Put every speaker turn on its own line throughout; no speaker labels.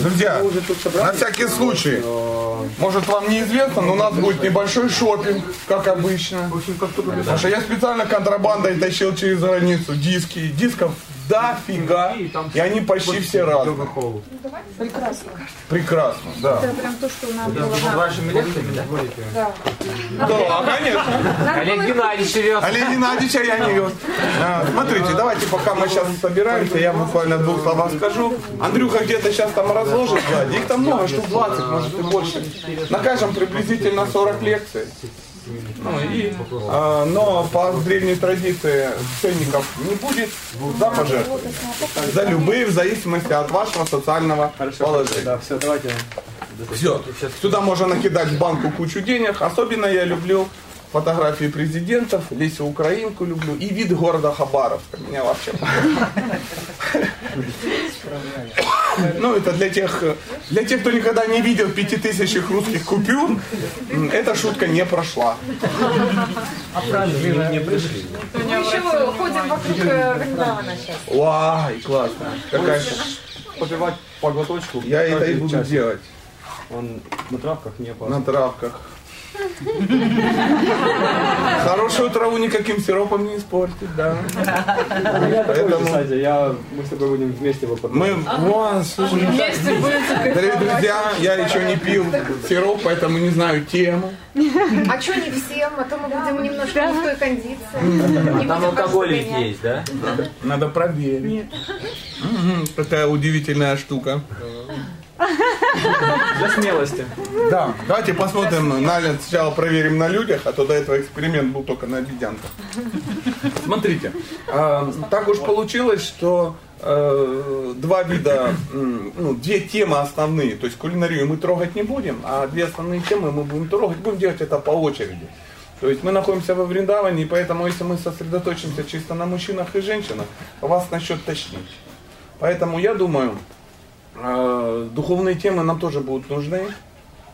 Друзья, на всякий случай, может вам неизвестно, но у нас будет небольшой шопинг, как обычно. Потому что я специально контрабандой тащил через границу диски. Дисков дофига, и они почти все разные.
Прекрасно.
Прекрасно, да.
Это прям то, что нам было
вашими лекциями, да?
Да.
Да, конечно.
Олег Геннадьевич вез.
Олег Геннадьевича я не вез. А, Смотрите, давайте, пока мы сейчас собираемся, я буквально двух словах скажу. Андрюха где-то сейчас там разложит сзади. Их там много, штук 20, может и больше. На каждом приблизительно 40 лекций. Ну, и, а, но по древней традиции ценников не будет за пожертвования. За любые, в зависимости от вашего социального положения.
Да, все, давайте.
Все. Сюда можно накидать в банку кучу денег. Особенно я люблю фотографии президентов, Лесю Украинку люблю и вид города Хабаровска. Меня вообще Ну, это для тех, для тех, кто никогда не видел пятитысячных русских купюр, эта шутка не прошла.
Мы не пришли.
Мы еще ходим вокруг э, Вриндавана сейчас.
Вай, классно. Какая
Попивать по глоточку.
Я это и буду делать
Он на травках не опасно.
на травках. Хорошую траву никаким сиропом не испортить, да.
Я такой же,
Поэтому-
кстати, я, мы с тобой будем вместе его.
Мы, вон, слушай, дорогие друзья, я еще не пил сироп, поэтому не знаю тему.
А что не всем? А то мы будем немножко не в той кондиции.
Там алкоголик
вас
есть, да?
Надо проверить. Такая удивительная штука.
Для смелости.
Да, давайте посмотрим, на, сначала проверим на людях, а то до этого эксперимент был только на обезьянках. Смотрите, э, так уж получилось, что э, два вида, м, ну, две темы основные, то есть кулинарию мы трогать не будем, а две основные темы мы будем трогать, будем делать это по очереди. То есть мы находимся во Вриндаване, и поэтому если мы сосредоточимся чисто на мужчинах и женщинах, вас начнет тошнить. Поэтому я думаю, э, духовные темы нам тоже будут нужны.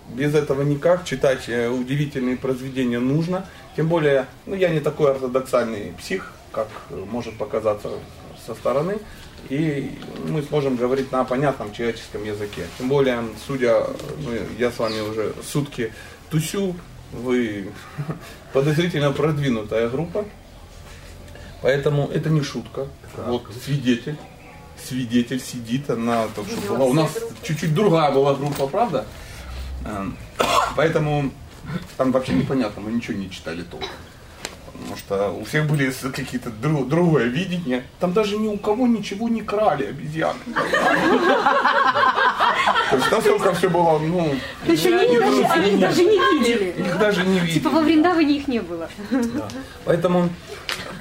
Без этого никак. Читать э, удивительные произведения нужно. Тем более, ну, я не такой ортодоксальный псих, как э, может показаться со стороны. И мы сможем говорить на понятном человеческом языке. Тем более, судя, ну, я с вами уже сутки тусю, вы подозрительно продвинутая группа. Поэтому это не шутка. Вот свидетель. Свидетель сидит, она только что была. У нас чуть-чуть другая была группа, правда? Эм, Поэтому там вообще непонятно, мы ничего не читали толком. Потому что у всех были какие-то дру- другое видение. Там даже ни у кого ничего не крали обезьяны. То есть настолько все было, ну,
они,
не
даже, они даже не видели.
их даже не видели.
Типа во Вриндаване их не было.
Поэтому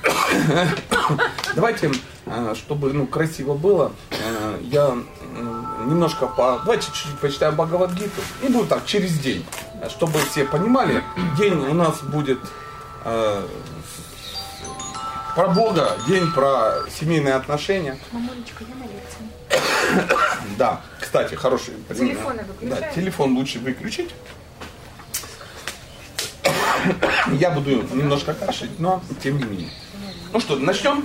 давайте, э, чтобы ну, красиво было, э, я немножко по... Давайте чуть-чуть почитаем Бхагавадгиту. И будет так, через день. Чтобы все понимали, день у нас будет э, про Бога, день про семейные отношения.
Мамулечка, я на лекции.
Да, кстати, хороший пример.
Телефоны
Да,
выключаем?
телефон лучше выключить. Я буду немножко кашлять, но тем не менее. Ну что, начнем?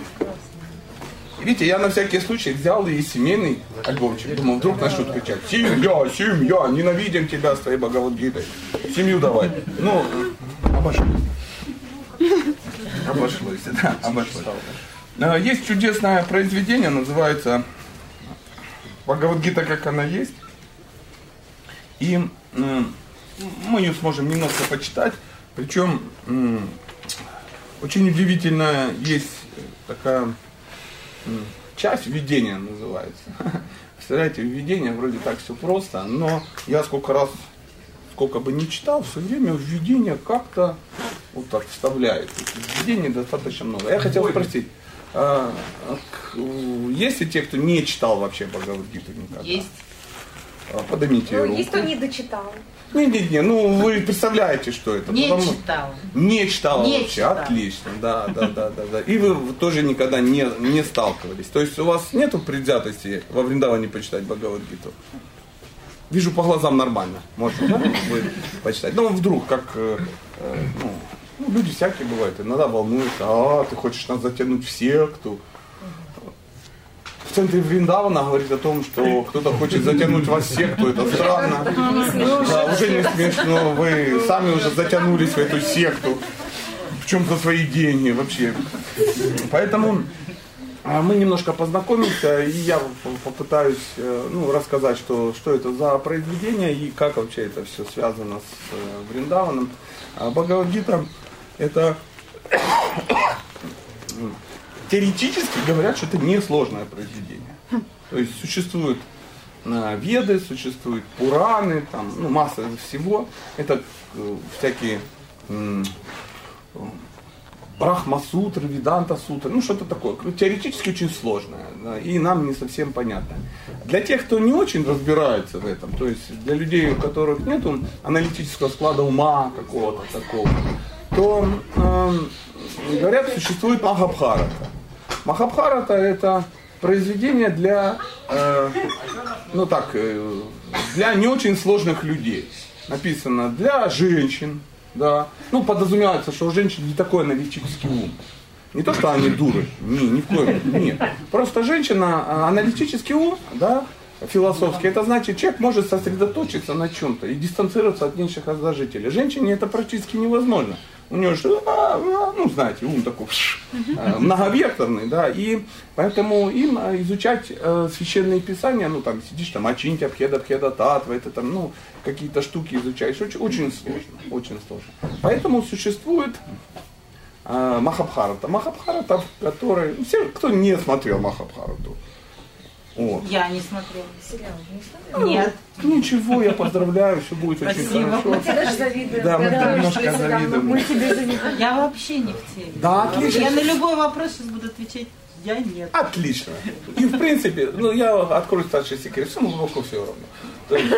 Видите, я на всякий случай взял и семейный альбомчик. Думал, вдруг начнут кричать, семья, семья, ненавидим тебя с твоей Бхагавадгитой. Семью давай. Ну, обошлось. Обошлось, да, обошлось. Э, Есть чудесное произведение, называется Бхагавадгита, как она есть. И мы ее сможем немножко почитать. Причем очень удивительная есть такая часть введения называется. Представляете, введение вроде так все просто, но я сколько раз, сколько бы не читал, все время введение как-то вот так вставляет. Введений достаточно много. Я хотел спросить, а, к- есть ли те, кто не читал вообще Бхагавадгиту никогда?
Есть.
А, Поднимите
Ну,
руку.
есть кто не дочитал.
Не, не, не, ну вы представляете, что это.
Не
потому-
читал.
Не читала
Не
вообще,
читал.
отлично, да, да, да, да, да. И вы тоже никогда не, не сталкивались. То есть у вас нету предвзятости во Вриндаване почитать Бхагавадгиту? Вижу по глазам нормально. Можно, да, вы почитать. Ну, вдруг, как, э, э, ну, ну, люди всякие бывают, иногда волнуются, а, ты хочешь нас затянуть в секту. В центре Вриндавана говорить о том, что кто-то хочет затянуть вас в секту, это странно. Да, уже не смешно, вы сами уже затянулись в эту секту, в чем за свои деньги вообще. Поэтому а, мы немножко познакомимся, и я попытаюсь э, ну, рассказать, что, что это за произведение и как вообще это все связано с э, Вриндаваном. А Бхагавадгита это теоретически говорят, что это несложное произведение. То есть существуют э, веды, существуют пураны, там, ну, масса всего. Это э, всякие Брахма-сутры, Виданта-сутры, ну что-то такое. Теоретически очень сложное, да, и нам не совсем понятно. Для тех, кто не очень разбирается в этом, то есть для людей, у которых нет аналитического склада ума какого-то такого, то э, говорят, существует Махабхарата. Махабхарата это произведение для, э, ну так, э, для не очень сложных людей. Написано для женщин, да. Ну, подразумевается, что у женщин не такой аналитический ум. Не то, что они дуры, не, ни в коем, нет. Просто женщина, а, аналитический ум, да, философский, это значит, человек может сосредоточиться на чем-то и дистанцироваться от меньших раздражителей. Женщине это практически невозможно. У нее же, а, а, ну, знаете, ум такой э, многовекторный, да, и поэтому им э, изучать э, священные писания, ну, там, сидишь там, очиньте, абхеда, абхеда, татва, это там, ну, какие-то штуки изучаешь, очень, очень сложно, очень сложно. Поэтому существует Махабхарата. Махабхарата, в которой, ну, все, кто не смотрел Махабхарату,
вот. Я не смотрела. Сериал
не смотрела? Нет. Ну, ничего, я поздравляю, все будет Спасибо. очень хорошо.
Мы тебе даже завидуем.
Да, мы да, немножко завидуем.
Мы тебе завидуем. Я вообще не в теме.
Да, отлично.
Я на любой вопрос сейчас буду отвечать. Я нет.
Отлично. И в принципе, ну я открою старший секрет, всему глубоко все равно. То есть,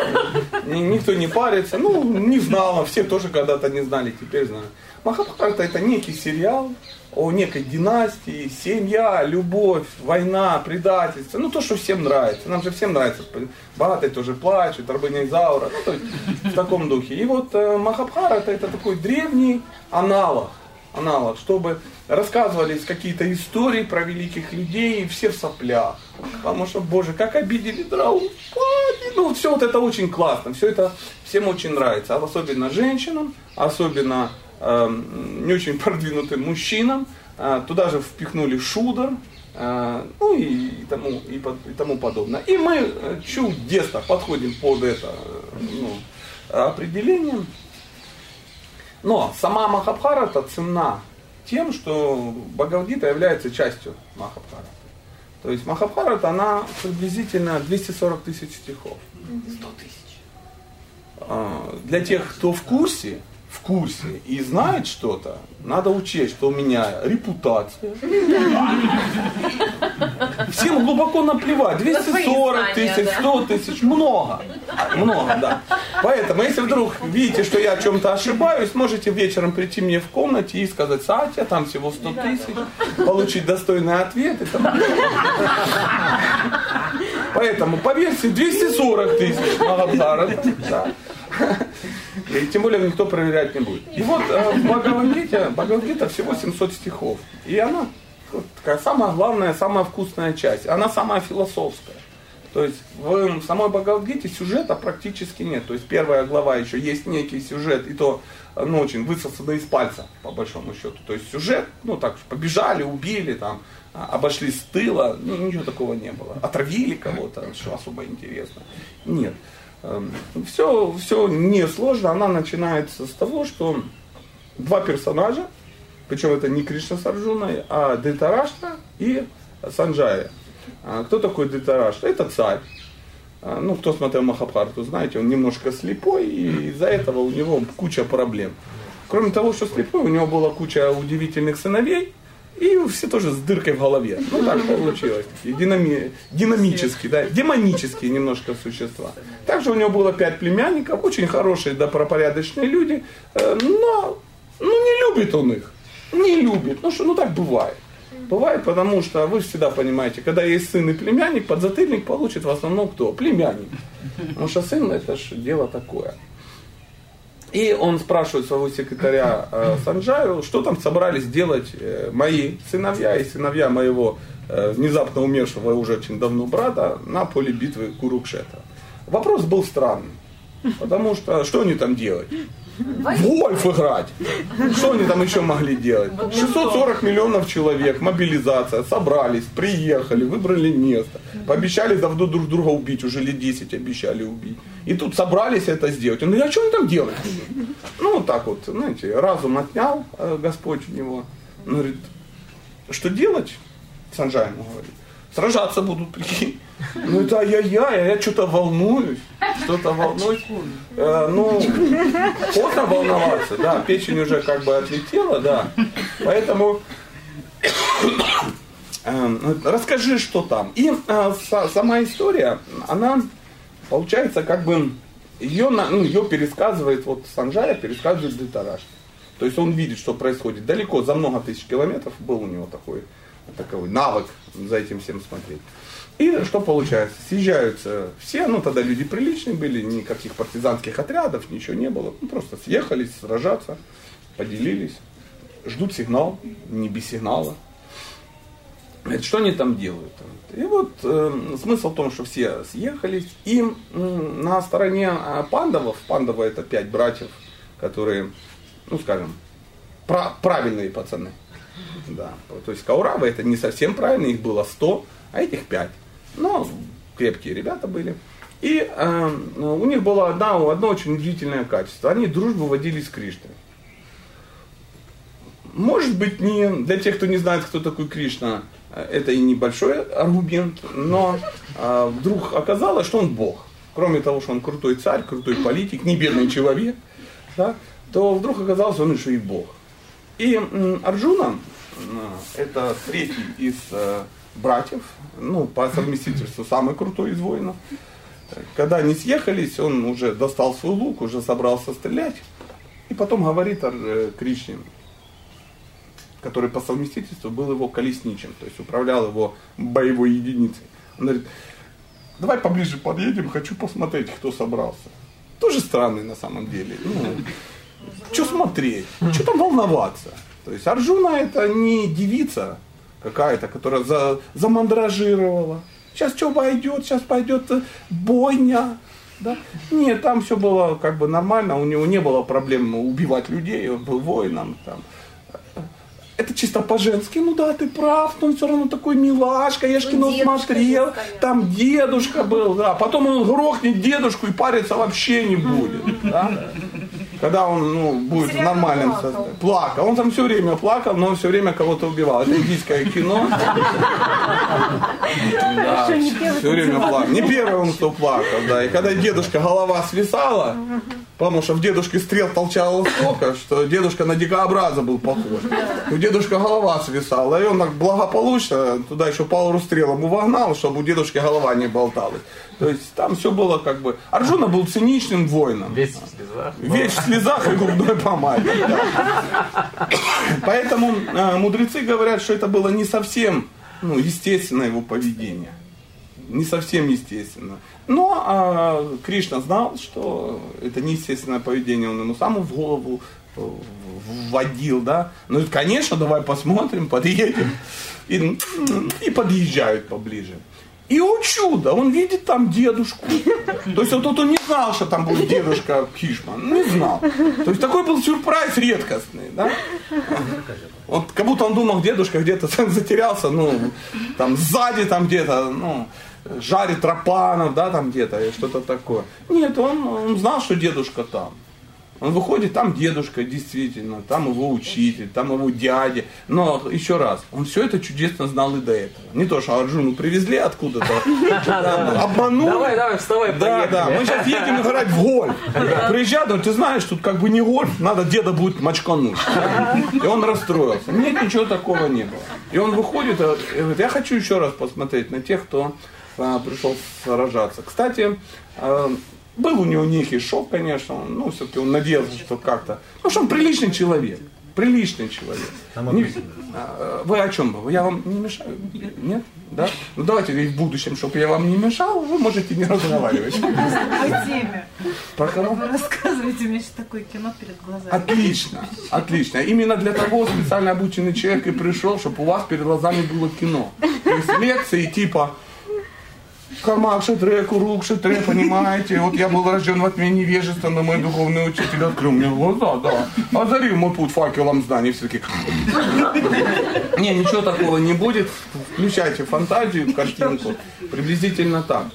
никто не парится, ну не знала, все тоже когда-то не знали, теперь знают. Махабхарата это некий сериал, о некой династии, семья, любовь, война, предательство. Ну, то, что всем нравится. Нам же всем нравится. Богатые тоже плачут, рабыня Изаура. Ну, то есть в таком духе. И вот э, Махабхарата это такой древний аналог. Аналог, чтобы рассказывались какие-то истории про великих людей, и все в соплях. Потому что, боже, как обидели Драупади. Ну, все вот это очень классно, все это всем очень нравится. А особенно женщинам, особенно не очень продвинутым мужчинам. Э, туда же впихнули шудер, э, ну и, тому, и, и тому подобное. И мы э, чудесно подходим под это ну, определение. Но сама Махабхарата ценна тем, что Бхагавдита является частью Махабхарата. То есть Махабхарата, она приблизительно 240 тысяч стихов. 100 тысяч. Для тех, кто в курсе, в курсе и знает что-то, надо учесть, что у меня репутация. Всем глубоко наплевать. 240 тысяч, 100 тысяч, много. Много, да. Поэтому, если вдруг видите, что я о чем-то ошибаюсь, можете вечером прийти мне в комнате и сказать, Сатя, там всего 100 тысяч, получить достойный ответ. Поэтому по версии 240 тысяч Махабхарат. Да. И тем более никто проверять не будет. И вот э, в Бхагавадгита всего 700 стихов. И она такая самая главная, самая вкусная часть. Она самая философская. То есть в самой Бхагавадгите сюжета практически нет. То есть первая глава еще есть некий сюжет, и то ну, очень высосанный из пальца, по большому счету. То есть сюжет, ну так, побежали, убили, там, а, обошли с тыла, ну, ничего такого не было. Отравили кого-то, что особо интересно. Нет. Все, эм, все несложно. Она начинается с того, что два персонажа, причем это не Кришна с Арджуной, а Дитарашта и Санджая. А кто такой Дитарашта? Это царь. А, ну, кто смотрел Махабхарту, знаете, он немножко слепой, и из-за этого у него куча проблем. Кроме того, что слепой, у него была куча удивительных сыновей, и все тоже с дыркой в голове. Ну так получилось. Динами, динамические, да, демонические немножко существа. Также у него было пять племянников, очень хорошие, добропорядочные люди, э, но ну, не любит он их. Не любит. Ну что, ну так бывает. Бывает, потому что вы всегда понимаете, когда есть сын и племянник, подзатыльник получит в основном кто? Племянник. Потому что сын это же дело такое. И он спрашивает своего секретаря э, Санджаю, что там собрались делать э, мои сыновья и сыновья моего э, внезапно умершего уже очень давно брата на поле битвы Курукшета. Вопрос был странный. Потому что что они там делать? В гольф играть. Что они там еще могли делать? 640 миллионов человек, мобилизация, собрались, приехали, выбрали место. Пообещали давно друг друга убить, уже лет 10 обещали убить. И тут собрались это сделать. Он говорит, а что они там делают? Ну, вот так вот, знаете, разум отнял э, Господь у него. Он говорит, что делать? Санжай ему говорит. Сражаться будут, прикинь. Ну это ай-яй-яй, а я что-то волнуюсь. Что-то волнуюсь. Э, ну, поздно волноваться, да, печень уже как бы отлетела, да. Поэтому расскажи, что там. И э, сама история, она получается как бы ее, ну, ее пересказывает, вот Санжая пересказывает Дитараш. То есть он видит, что происходит далеко, за много тысяч километров был у него такой, такой навык за этим всем смотреть. И что получается? Съезжаются все, ну тогда люди приличные были, никаких партизанских отрядов, ничего не было. Ну, просто съехались сражаться, поделились, ждут сигнал, не без сигнала. Это что они там делают? И вот э, смысл в том, что все съехались, и э, на стороне а, пандавов, пандавы это пять братьев, которые, ну скажем, пра- правильные пацаны. Да. То есть Кауравы это не совсем правильно, их было 100, а этих 5. Но крепкие ребята были. И э, у них было одно, одно очень удивительное качество. Они дружбу водили с Кришной. Может быть, не для тех, кто не знает, кто такой Кришна, это и небольшой аргумент, но э, вдруг оказалось, что он Бог. Кроме того, что он крутой царь, крутой политик, не бедный человек, да, то вдруг оказалось, он еще и Бог. И Арджуна, это третий из э, братьев, ну, по совместительству самый крутой из воинов. Когда они съехались, он уже достал свой лук, уже собрался стрелять. И потом говорит э, Кришне, который по совместительству был его колесничем, то есть управлял его боевой единицей. Он говорит, давай поближе подъедем, хочу посмотреть, кто собрался. Тоже странный на самом деле. Ну, что смотреть? Что там волноваться? То есть Арджуна это не девица, какая-то, которая за, замандражировала. Сейчас что пойдет, сейчас пойдет бойня. Да? Нет, там все было как бы нормально, у него не было проблем убивать людей, он был воином. Там. Это чисто по-женски, ну да, ты прав, но он все равно такой милашка, я ж кино смотрел, там дедушка был, да, потом он грохнет дедушку и париться вообще не будет. Да? когда он ну, будет в нормальном состоянии. Плакал. Он там все время плакал, но он все время кого-то убивал. Это индийское кино. Да, все время плакал. Не первый он, кто плакал, да. И когда дедушка голова свисала, потому что в дедушке стрел толчало столько, что дедушка на дикообраза был похож. У дедушка голова свисала, и он так благополучно туда еще пару стрелом увогнал, чтобы у дедушки голова не болталась. То есть там все было как бы... Арджуна был циничным воином.
Весь в слезах.
Весь в слезах и губной помаде. Поэтому э, мудрецы говорят, что это было не совсем ну, естественное его поведение. Не совсем естественно. Но а, Кришна знал, что это неестественное поведение, он ему сам в голову э, вводил, да. Ну, конечно, давай посмотрим, подъедем. И, и подъезжают поближе. И о чудо, он видит там дедушку. То есть вот он не знал, что там будет дедушка Хишман. Не знал. То есть такой был сюрприз редкостный. Да? Вот как будто он думал, дедушка где-то затерялся, ну, там сзади там где-то, ну, жарит рапанов, да, там где-то, что-то такое. Нет, он, он знал, что дедушка там. Он выходит, там дедушка действительно, там его учитель, там его дядя. Но еще раз, он все это чудесно знал и до этого. Не то, что Арджуну привезли откуда-то, обманули.
Давай, давай, вставай,
Да, да, мы сейчас едем играть в гольф. Приезжают, говорят, ты знаешь, тут как бы не гольф, надо деда будет мочкануть. И он расстроился. Нет, ничего такого не было. И он выходит и говорит, я хочу еще раз посмотреть на тех, кто пришел сражаться. Кстати, а, был у него некий шок, конечно, ну, все-таки он надеялся, что как-то, ну, что он приличный человек, приличный человек. Не, а, вы о чем? Я вам не мешаю? Нет? Да? Ну давайте в будущем, чтобы я вам не мешал, вы можете не разговаривать.
Теме.
Про кого?
Вы рассказываете, у меня сейчас такое кино перед глазами.
Отлично, отлично. Именно для того специально обученный человек и пришел, чтобы у вас перед глазами было кино. То есть лекции типа Кармак шатре, курук шатре, понимаете? Вот я был рожден в отмене невежества, но мой духовный учитель открыл мне глаза, да. Озарил мой путь факелом знаний. Все таки не, ничего такого не будет. Включайте фантазию, картинку. Приблизительно так.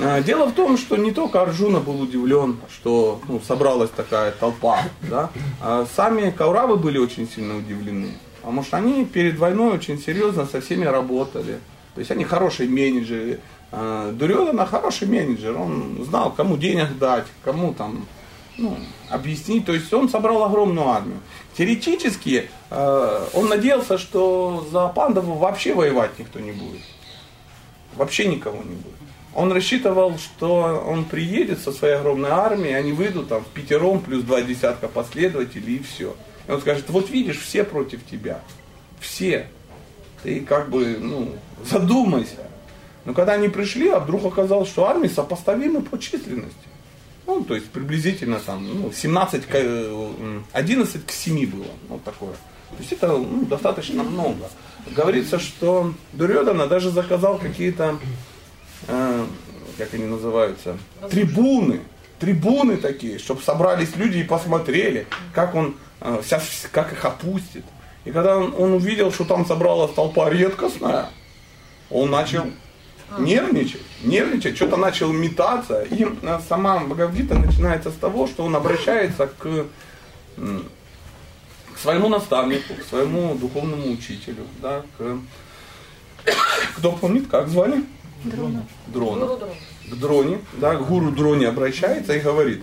А, Дело в том, что не только Арджуна был удивлен, что ну, собралась такая толпа, да, а сами Кауравы были очень сильно удивлены. Потому что они перед войной очень серьезно со всеми работали. То есть они хорошие менеджеры. А, Дурьодана хороший менеджер, он знал, кому денег дать, кому там ну, объяснить. То есть он собрал огромную армию. Теоретически э, он надеялся, что за Пандаву вообще воевать никто не будет. Вообще никого не будет. Он рассчитывал, что он приедет со своей огромной армией, они выйдут там в пятером плюс два десятка последователей и все. И он скажет, вот видишь, все против тебя. Все. Ты как бы, ну, задумайся. Но когда они пришли, а вдруг оказалось, что армии сопоставимы по численности. Ну, то есть приблизительно там ну, 17 к, э, м, 11 к 7 было. Вот такое. То есть это ну, достаточно много. Говорится, что Дурьодана даже заказал какие-то, э, как они называются, трибуны. Трибуны такие, чтобы собрались люди и посмотрели, как он э, сейчас, как их опустит. И когда он, он увидел, что там собралась толпа редкостная, он начал нервничать, нервничать, что-то начал метаться. И э, сама Бхагавдита начинается с того, что он обращается к, к своему наставнику, к своему духовному учителю, да, к... Кто помнит, как звали? Дрона. Дрона. К Дроне, да, к гуру Дроне обращается и говорит,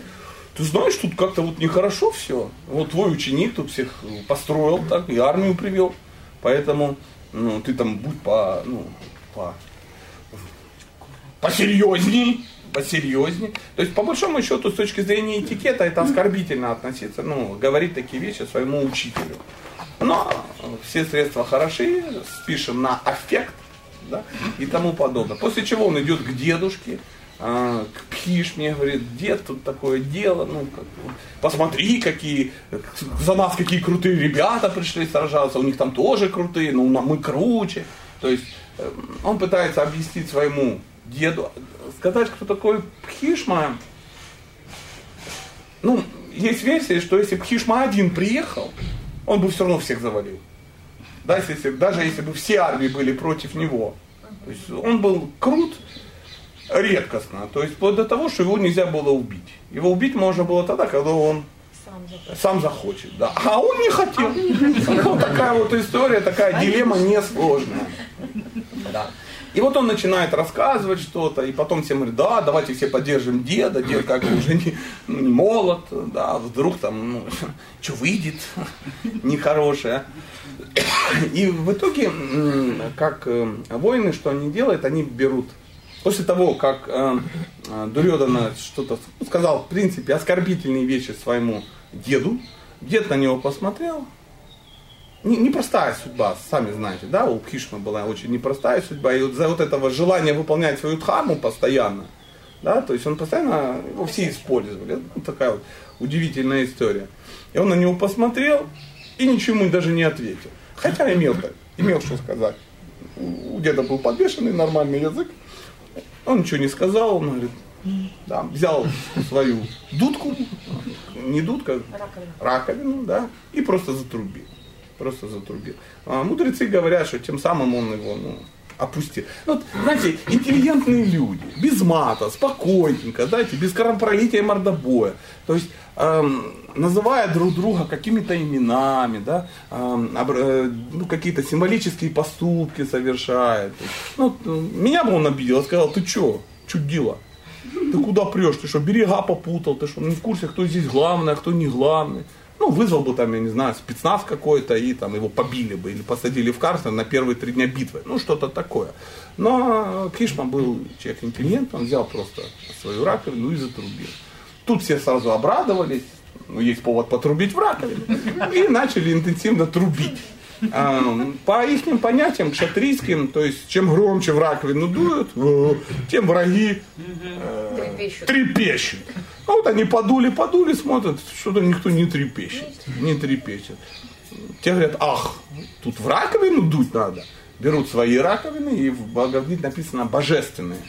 ты знаешь, тут как-то вот нехорошо все. Вот твой ученик тут всех построил так и армию привел. Поэтому ну, ты там будь по, ну, по посерьезней, посерьезней. То есть, по большому счету, с точки зрения этикета, это оскорбительно относиться, ну, говорить такие вещи своему учителю. Но все средства хороши, спишем на аффект, да, и тому подобное. После чего он идет к дедушке, а, к Пхишме, говорит, дед, тут такое дело, ну, как, посмотри, какие, за нас какие крутые ребята пришли сражаться, у них там тоже крутые, но мы круче. То есть э, он пытается объяснить своему деду, сказать, кто такой Пхишма, ну, есть версия, что если Пхишма один приехал, он бы все равно всех завалил. Да, если, даже если бы все армии были против него. То есть он был крут редкостно. То есть вплоть до того, что его нельзя было убить. Его убить можно было тогда, когда он сам захочет. Да. А он не хотел. Вот такая вот история, такая дилемма несложная. Да. И вот он начинает рассказывать что-то, и потом всем говорит, да, давайте все поддержим деда, дед как бы уже не, ну, не молод, да, вдруг там, ну, что выйдет нехорошее. И в итоге, как э, воины, что они делают, они берут После того, как э, э, что-то сказал, в принципе, оскорбительные вещи своему деду, дед на него посмотрел, не- непростая судьба, сами знаете, да, у Пхишма была очень непростая судьба, и вот за вот этого желания выполнять свою дхарму постоянно, да, то есть он постоянно, его все использовали, это такая вот удивительная история. И он на него посмотрел и ничего ему даже не ответил. Хотя имел, имел что сказать. У деда был подвешенный нормальный язык, он ничего не сказал, он говорит, да, взял свою дудку, не дудка, раковину, да, и просто затрубил. Просто затрубил. А мудрецы говорят, что тем самым он его, ну, опустил. Ну, вот, знаете, интеллигентные люди, без мата, спокойненько, знаете, без кровопролития и мордобоя. То есть, эм, называя друг друга какими-то именами, да, эм, э, ну, какие-то символические поступки совершает. Ну, э, меня бы он обидел, сказал, ты что, чудила? Ты куда прешь? Ты что, берега попутал? Ты что, не в курсе, кто здесь главный, а кто не главный? Ну, вызвал бы там, я не знаю, спецназ какой-то, и там его побили бы, или посадили в карцер на первые три дня битвы. Ну, что-то такое. Но Кишма был человек интеллигентный, он взял просто свою раковину и затрубил. Тут все сразу обрадовались, ну, есть повод потрубить в раковину, и начали интенсивно трубить. А, по их понятиям, кшатрийским, то есть чем громче в раковину дуют, э, тем враги э,
Трепещут.
трепещут. А вот они подули, подули, смотрят, что-то никто не трепещет. Не трепещет. Те говорят, ах, тут в раковину дуть надо. Берут свои раковины, и в Бхагавадгите написано божественные.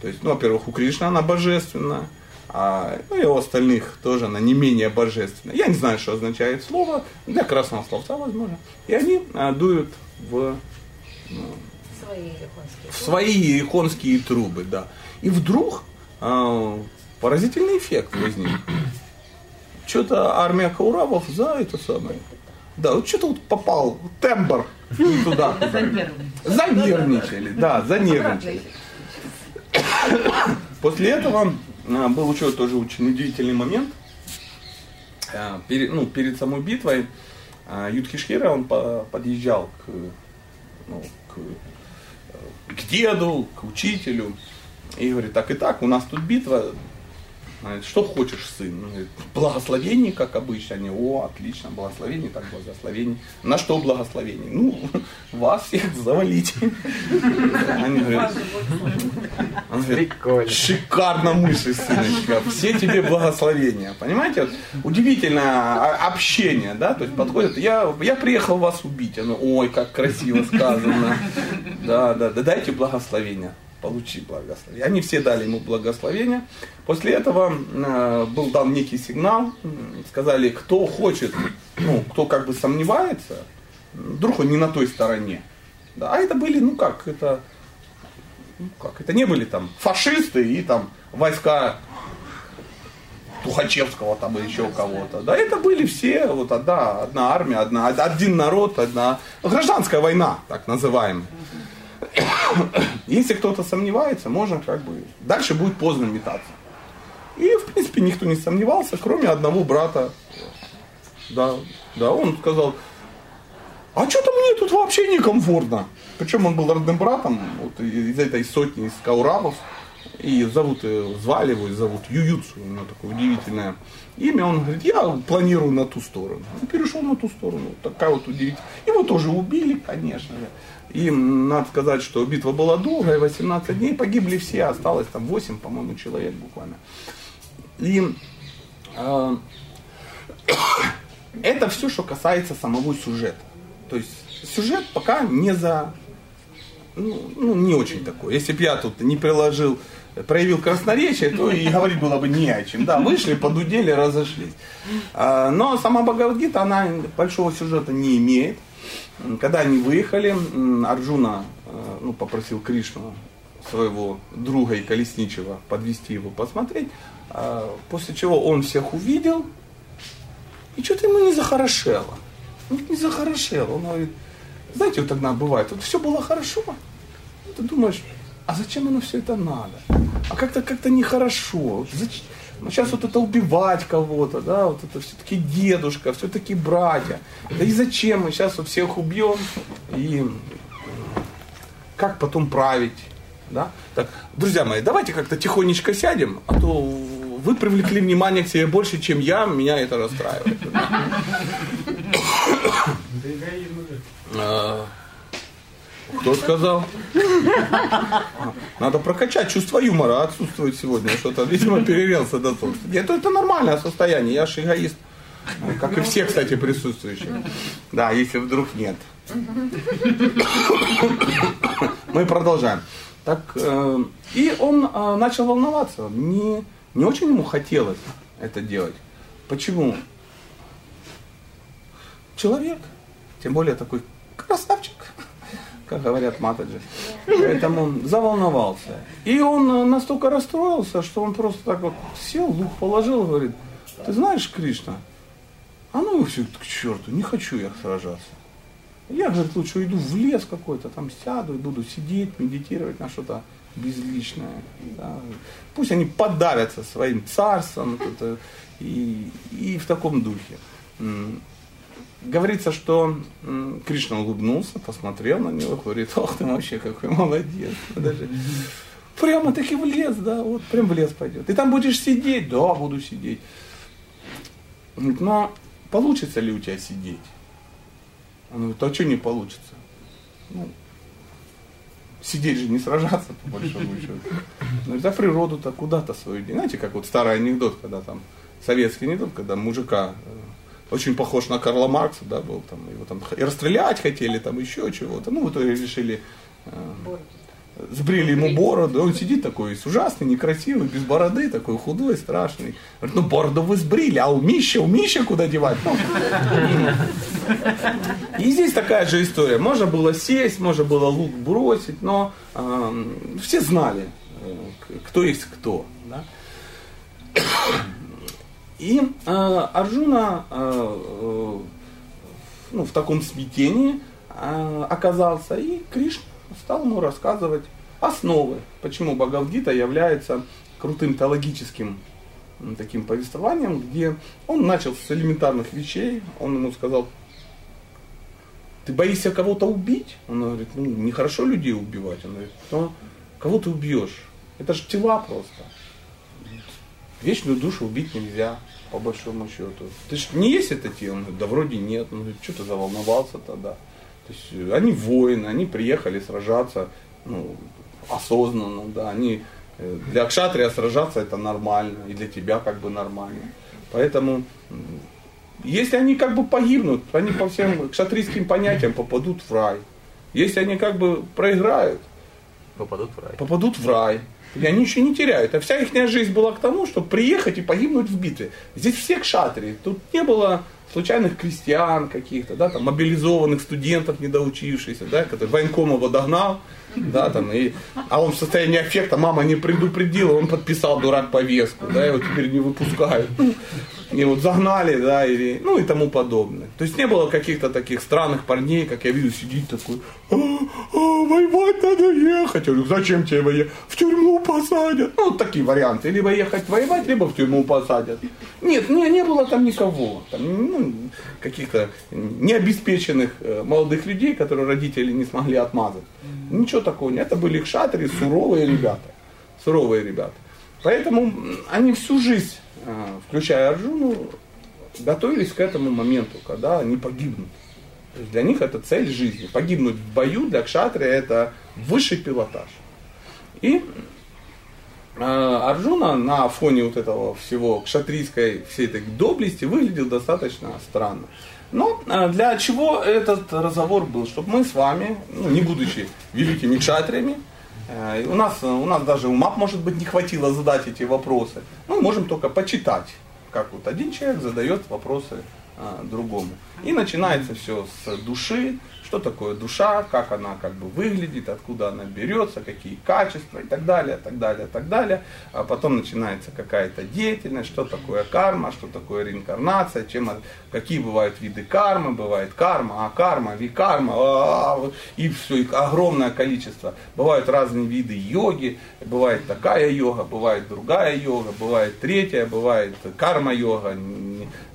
То есть, ну, во-первых, у Кришны она божественная, а ну, и у остальных тоже она не менее божественная. Я не знаю, что означает слово, для красного словца, возможно. И они а, дуют в,
Свои японские.
в свои иконские трубы, да. И вдруг а, поразительный эффект возник. Что-то армия Кауравов за это самое. Да, вот что-то вот попал, тембр туда. Занервничали, да, занервничали. После этого был еще тоже очень удивительный момент. А, перед, ну, перед самой битвой а, Юдхишхира, он по- подъезжал к, ну, к, э, к деду, к учителю, и говорит, так и так, у нас тут битва, Говорит, что хочешь, сын? Он говорит, благословение, как обычно. Они, о, отлично, благословение, так благословение. На что благословение? Ну, вас всех завалить. Они говорят, он говорит, шикарно мысли, сыночка, все тебе благословения. Понимаете, вот удивительное о- общение, да, то есть подходит, я, я приехал вас убить, оно, ой, как красиво сказано, да, да, да, дайте благословение, получи благословение. Они все дали ему благословение. После этого э, был дан некий сигнал, сказали, кто хочет, ну, кто как бы сомневается, вдруг он не на той стороне. Да, а это были, ну как, это ну, как, это не были там фашисты и там войска Тухачевского там или еще кого-то. Да, это были все, вот одна, одна армия, одна, один народ, одна гражданская война, так называемая. Если кто-то сомневается, можно как бы, дальше будет поздно метаться. И, в принципе, никто не сомневался, кроме одного брата. Да, да, он сказал, а что-то мне тут вообще некомфортно. Причем он был родным братом вот, из этой сотни из Кауравов. И зовут, звали его, и зовут Ююцу, у него такое удивительное имя. Он говорит, я планирую на ту сторону. Он перешел на ту сторону. Такая вот удивительная. Его тоже убили, конечно же. И надо сказать, что битва была долгая, 18 дней, погибли все, осталось там 8, по-моему, человек буквально. И э, это все, что касается самого сюжета. То есть сюжет пока не за... Ну, ну, не очень такой. Если бы я тут не приложил, проявил красноречие, то и говорить было бы не о чем. Да, вышли, подудели, разошлись. А, Но сама Бхагавадгита, она большого сюжета не имеет. Когда они выехали, Арджуна э, ну, попросил Кришну, своего друга и колесничего, подвести его посмотреть. А, После чего он всех увидел, и что-то ему не захорошело. Не захорошело. Он говорит, знаете, вот тогда бывает, вот все было хорошо, ты думаешь, а зачем оно все это надо? А как-то как-то нехорошо. Вот зач- ну, сейчас вот это убивать кого-то, да, вот это все-таки дедушка, все-таки братья. Да и зачем мы сейчас вот всех убьем и как потом править? Да? Так, друзья мои, давайте как-то тихонечко сядем, а то вы привлекли внимание к себе больше, чем я, меня это расстраивает. Кто сказал? Надо прокачать чувство юмора, отсутствует сегодня. Что-то, видимо, перегрелся до того. Нет, это нормальное состояние, я же эгоист. Как и все, кстати, присутствующие. Да, если вдруг нет. Мы продолжаем. Так, э, и он э, начал волноваться. Не, не очень ему хотелось это делать. Почему? Человек, тем более такой красавчик, как говорят матаджи. Поэтому заволновался. И он э, настолько расстроился, что он просто так вот сел, лук положил говорит, ты знаешь, Кришна, а ну все к черту, не хочу я сражаться. Я, говорит, лучше иду в лес какой-то, там сяду и буду сидеть, медитировать на что-то безличное. да. Пусть они подавятся своим царством это, и, и в таком духе. Говорится, что Кришна улыбнулся, посмотрел на него, говорит, ох ты вообще какой молодец. Даже прямо таки в лес, да, вот прям в лес пойдет. Ты там будешь сидеть? Да, буду сидеть. Но получится ли у тебя сидеть? Он говорит, а что не получится? Ну, сидеть же не сражаться, по большому счету. Ну, за природу-то куда-то свою. Знаете, как вот старый анекдот, когда там, советский анекдот, когда мужика э, очень похож на Карла Маркса, да, был там, его там и расстрелять хотели, там еще чего-то. Ну, в итоге решили э, сбрили ему бороду, он сидит такой ужасный, некрасивый, без бороды, такой худой, страшный. Говорит, ну бороду вы сбрили, а у Мища, у Мища куда девать? Ну, и здесь такая же история. Можно было сесть, можно было лук бросить, но э, все знали, э, кто есть кто. Да? И э, Арджуна э, э, ну, в таком смятении э, оказался, и Кришна стал ему рассказывать основы, почему Бхагавдгита является крутым теологическим таким повествованием, где он начал с элементарных вещей, он ему сказал, ты боишься кого-то убить? Он говорит, ну нехорошо людей убивать. Он говорит, ну кого ты убьешь? Это же тела просто. Вечную душу убить нельзя, по большому счету. Ты же не есть это тело? Он говорит, да вроде нет. Он говорит, что ты заволновался тогда? То есть э, они воины, они приехали сражаться ну, осознанно, да, они э, для кшатрия сражаться это нормально, и для тебя как бы нормально. Поэтому, если они как бы погибнут, они по всем кшатрийским понятиям попадут в рай. Если они как бы проиграют,
попадут в рай.
Попадут в рай. И они еще не теряют. А вся их жизнь была к тому, чтобы приехать и погибнуть в битве. Здесь все кшатрии. Тут не было случайных крестьян каких-то, да, там, мобилизованных студентов, недоучившихся, да, который военкомова догнал, да, там, и, а он в состоянии аффекта, мама не предупредила, он подписал, дурак, повестку, да, его теперь не выпускают. И вот загнали, да, или, ну и тому подобное. То есть не было каких-то таких странных парней, как я вижу, сидит такой, а, а, воевать надо ехать. Я говорю, зачем тебе воевать? В тюрьму посадят. Ну, вот такие варианты. Либо ехать воевать, либо в тюрьму посадят. Нет, не, не было там никого. Там, ну, каких-то необеспеченных э, молодых людей, которые родители не смогли отмазать. Ничего такого нет. Это были кшатри, суровые ребята. Суровые ребята. Поэтому они всю жизнь Э, включая Арджуну, готовились к этому моменту, когда они погибнут. То есть для них это цель жизни. Погибнуть в бою для кшатрия это высший пилотаж. И Арджуна на фоне вот этого всего кшатрийской всей этой доблести выглядел достаточно странно. Но э, для чего этот разговор был? Чтобы мы с вами, ну, не будучи великими кшатриями, Э, у нас, у нас даже ума, может быть, не хватило задать эти вопросы. Мы можем только почитать, как вот один человек задает вопросы а, другому. И начинается все с души, что такое душа, как она как бы выглядит, откуда она берется, какие качества и так далее, так далее, так далее. А потом начинается какая-то деятельность, что такое карма, что такое реинкарнация, чем, какие бывают виды кармы, бывает карма, а карма, викарма, а, и все, их огромное количество. Бывают разные виды йоги, бывает такая йога, бывает другая йога, бывает третья, бывает карма-йога,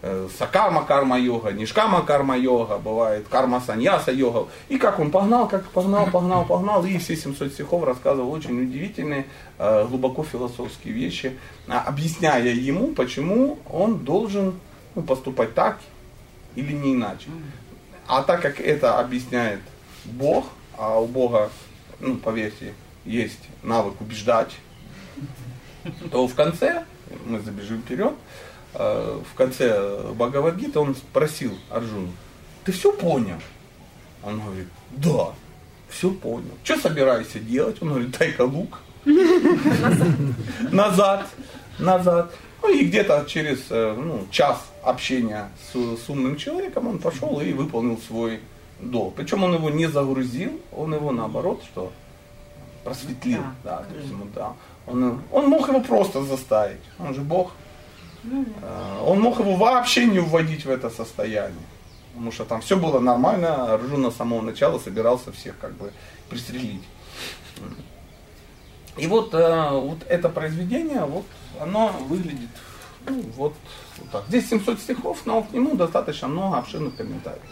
э, сакарма карма-йога, нишкама карма-йога, бывает карма-саньяса йога, йогов. И как он погнал, как погнал, погнал, погнал. И все 700 стихов рассказывал очень удивительные, э, глубоко философские вещи, а, объясняя ему, почему он должен ну, поступать так или не иначе. А так как это объясняет Бог, а у Бога, ну, поверьте, есть навык убеждать, то в конце, мы забежим вперед, в конце Бхагавадгита он спросил Арджуну, ты все понял? Он говорит, да, все понял. Что собираешься делать? Он говорит, дай-ка лук. Назад. Назад. Ну и где-то через э, ну, час общения с, с умным человеком он пошел и выполнил свой долг. Причем он его не загрузил, он его наоборот, что просветлил. Да, то есть ему, да. Он, он мог его просто заставить. Он же Бог. Э, он мог его вообще не вводить в это состояние потому что там все было нормально, Арджуна с самого начала собирался всех как бы пристрелить. И вот, э, вот это произведение, вот оно выглядит ну, вот, вот так. Здесь 700 стихов, но к нему достаточно много обширных комментариев,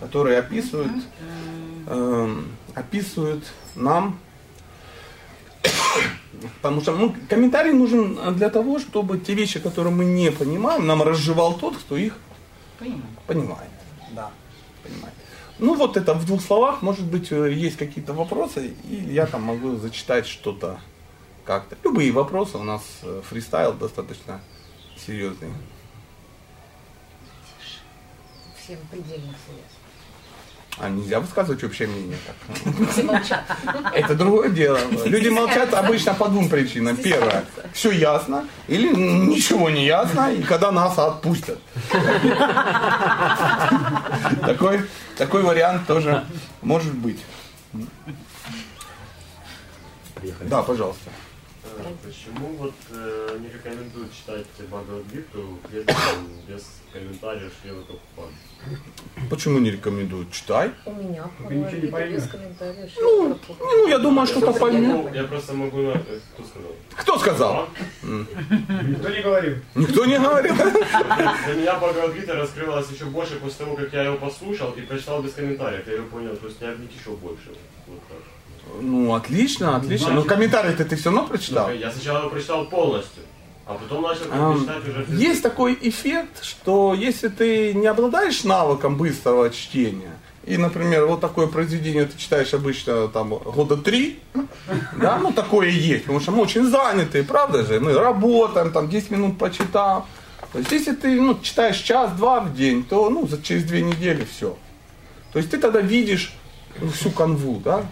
которые описывают, э, описывают нам Потому что ну, комментарий нужен для того, чтобы те вещи, которые мы не понимаем, нам разжевал тот, кто их Понимает. Понимает, да. понимает. Ну вот это в двух словах, может быть, э, есть какие-то вопросы, и я там могу зачитать что-то как-то. Любые вопросы, у нас э, фристайл достаточно серьезный.
Всем предельно ясно.
А нельзя высказывать общее мнение так.
Все молчат.
Это другое дело. Люди молчат обычно по двум причинам. Первое, все ясно, или ничего не ясно, и когда нас отпустят. Такой, такой вариант тоже может быть. Да, пожалуйста.
Э, Почему вот э, не рекомендуют читать Бхагавадгиту без, там, без комментариев Шрила Прабхупады?
Почему не рекомендуют? Читай.
У меня
Только ничего не
Бхагавад-гита без комментариев.
Ну, ну, я думаю, что-то поймет.
Я просто могу... на- э, Кто сказал?
Кто сказал?
Никто не говорил.
Никто не говорил.
Для меня Бхагавадгита раскрылась еще больше после того, как я его послушал и прочитал без комментариев. Я его понял, то есть не обнять еще больше. Вот так.
Ну, отлично, отлично. Но комментарий-то ты все равно прочитал.
Ну, Я сначала его прочитал полностью, а потом начал бы читать уже...
Есть такой эффект, что если ты не обладаешь навыком быстрого чтения, и, например, вот такое произведение ты читаешь обычно там года три, да, ну такое есть, потому что мы очень заняты, правда же, мы работаем, там 10 минут почитал. То есть если ты ну, читаешь час-два в день, то ну, за, через две недели все. То есть ты тогда видишь ну, всю канву, да?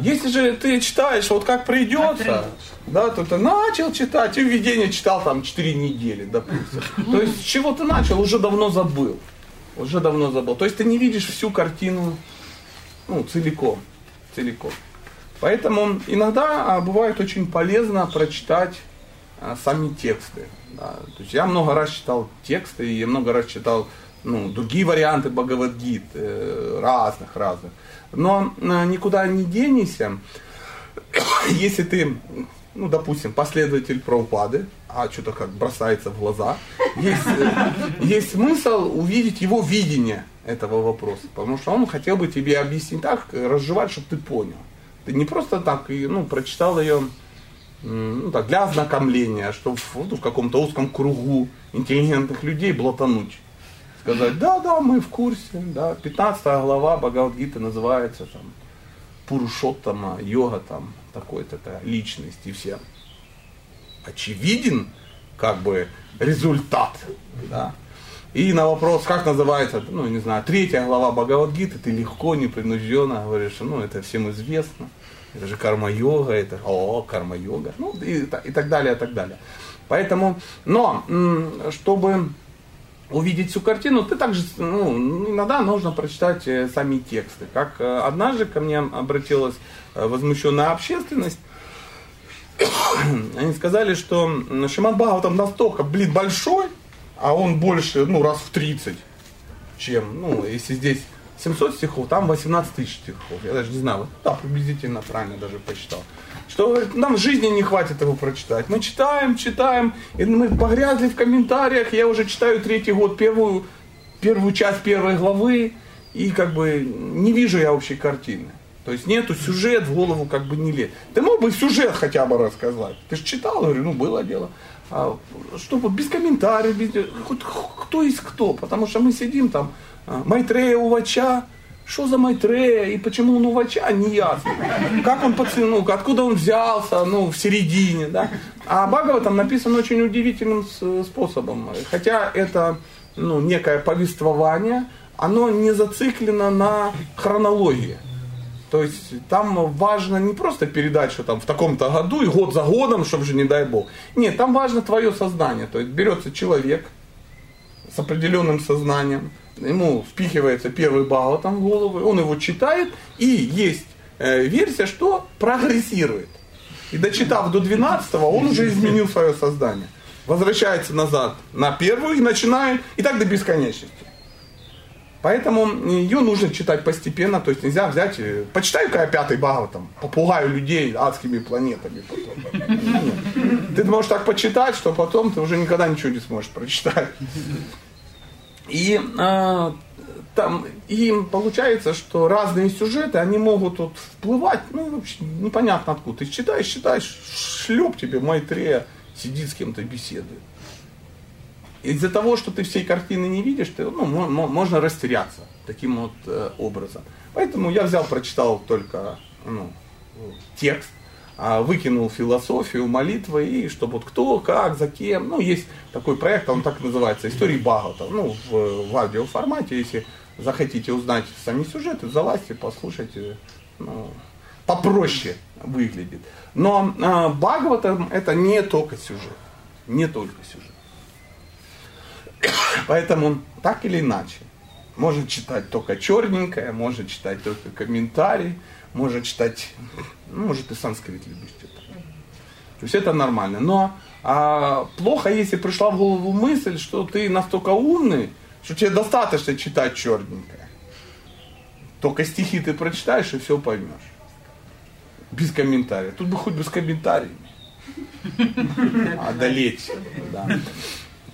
Если же ты читаешь, вот как придется, да, то ты начал читать, и введение читал там 4 недели, допустим. То есть с чего ты начал, уже давно забыл. Уже давно забыл. То есть ты не видишь всю картину ну, целиком. целиком. Поэтому иногда а, бывает очень полезно прочитать а, сами тексты. да. То есть я много раз читал тексты, и я много раз читал ну, другие варианты Бхагавадгит, э, разных, разных. Но э, никуда не денешься, если ты, ну, допустим, последователь Прабхупады, а что-то как бросается в глаза, есть, э, есть смысл увидеть его видение этого вопроса, потому что он хотел бы тебе объяснить так, разжевать, чтобы ты понял. Ты не просто так, ну, прочитал ее ну, так, для ознакомления, чтобы ну, в каком-то узком кругу интеллигентных людей блатануть. Сказать, да, да, мы в курсе, да, 15 глава Бхагавадгиты называется там Пурушоттама, йога там, такой-то то личность и все. Очевиден, как бы, результат, да. И на вопрос, как называется, ну, не знаю, третья глава Бхагавадгиты, ты легко, непринужденно говоришь, ну, это всем известно. Это же карма-йога, это, о, карма-йога, ну, и, и так далее, и так далее. Поэтому, но, чтобы увидеть всю картину, ты также, ну, иногда нужно прочитать э, сами тексты. Как э, однажды ко мне обратилась э, возмущенная общественность, они сказали, что м, Шиман Бхагаватам настолько, блин, большой, а он больше, ну, раз в 30, чем, ну, если здесь 700 стихов, там 18 тысяч стихов. Я даже не знаю, вот, да, приблизительно правильно даже посчитал. Что говорит, нам жизни не хватит его прочитать. Мы читаем, читаем, и мы погрязли в комментариях. Я уже читаю третий год первую, первую часть первой главы, и как бы не вижу я общей картины. То есть нету сюжет в голову как бы не лезет. Ты мог бы сюжет хотя бы рассказать. Ты же читал, говорю, ну было дело. А, чтобы без комментариев, без, хоть кто есть кто. Потому что мы сидим там, а, Майтрея Увача, что за Майтрея и почему он Увача, не ясно. Как он пацану, откуда он взялся, ну, в середине, да. А Багова там написан очень удивительным способом. Хотя это, ну, некое повествование, оно не зациклено на хронологии. То есть там важно не просто передать, что там в таком-то году и год за годом, чтобы же не дай бог. Нет, там важно твое сознание. То есть берется человек с определенным сознанием, ему впихивается первый балл там в голову, он его читает, и есть э, версия, что прогрессирует. И дочитав до 12 он уже изменил свое сознание. Возвращается назад на первую и начинает, и так до бесконечности. Поэтому ее нужно читать постепенно, то есть нельзя взять, э, почитай-ка я пятый Бхагават, там, попугаю людей адскими планетами потом. Ты можешь так почитать, что потом ты уже никогда ничего не сможешь прочитать. И а, там и получается, что разные сюжеты, они могут вот всплывать, ну, вообще непонятно откуда. Ты читаешь, читаешь, шлеп тебе Майтрея сидит с кем-то беседует. из-за того, что ты всей картины не видишь, ты, ну, мо- мо- можно растеряться таким вот э, образом. Поэтому я взял, прочитал только ну, текст, выкинул философию, молитвы, и чтобы вот кто, как, за кем. Ну, есть такой проект, он так называется, «Истории Багота». Ну, в, в аудиоформате, если захотите узнать сами сюжеты, залазьте, послушайте. Ну, попроще выглядит. Но э, Бхагаватам это не только сюжет. Не только сюжет. Поэтому так или иначе, можно читать только черненькое, можно читать только комментарий, можно читать, ну, может и санскрит любишь читать. То есть это нормально. Но а, плохо, если пришла в голову мысль, что ты настолько умный, что тебе достаточно читать черненькое. Только стихи ты прочитаешь и все поймешь. Без комментариев. Тут бы хоть без комментариев. Одолеть. Да.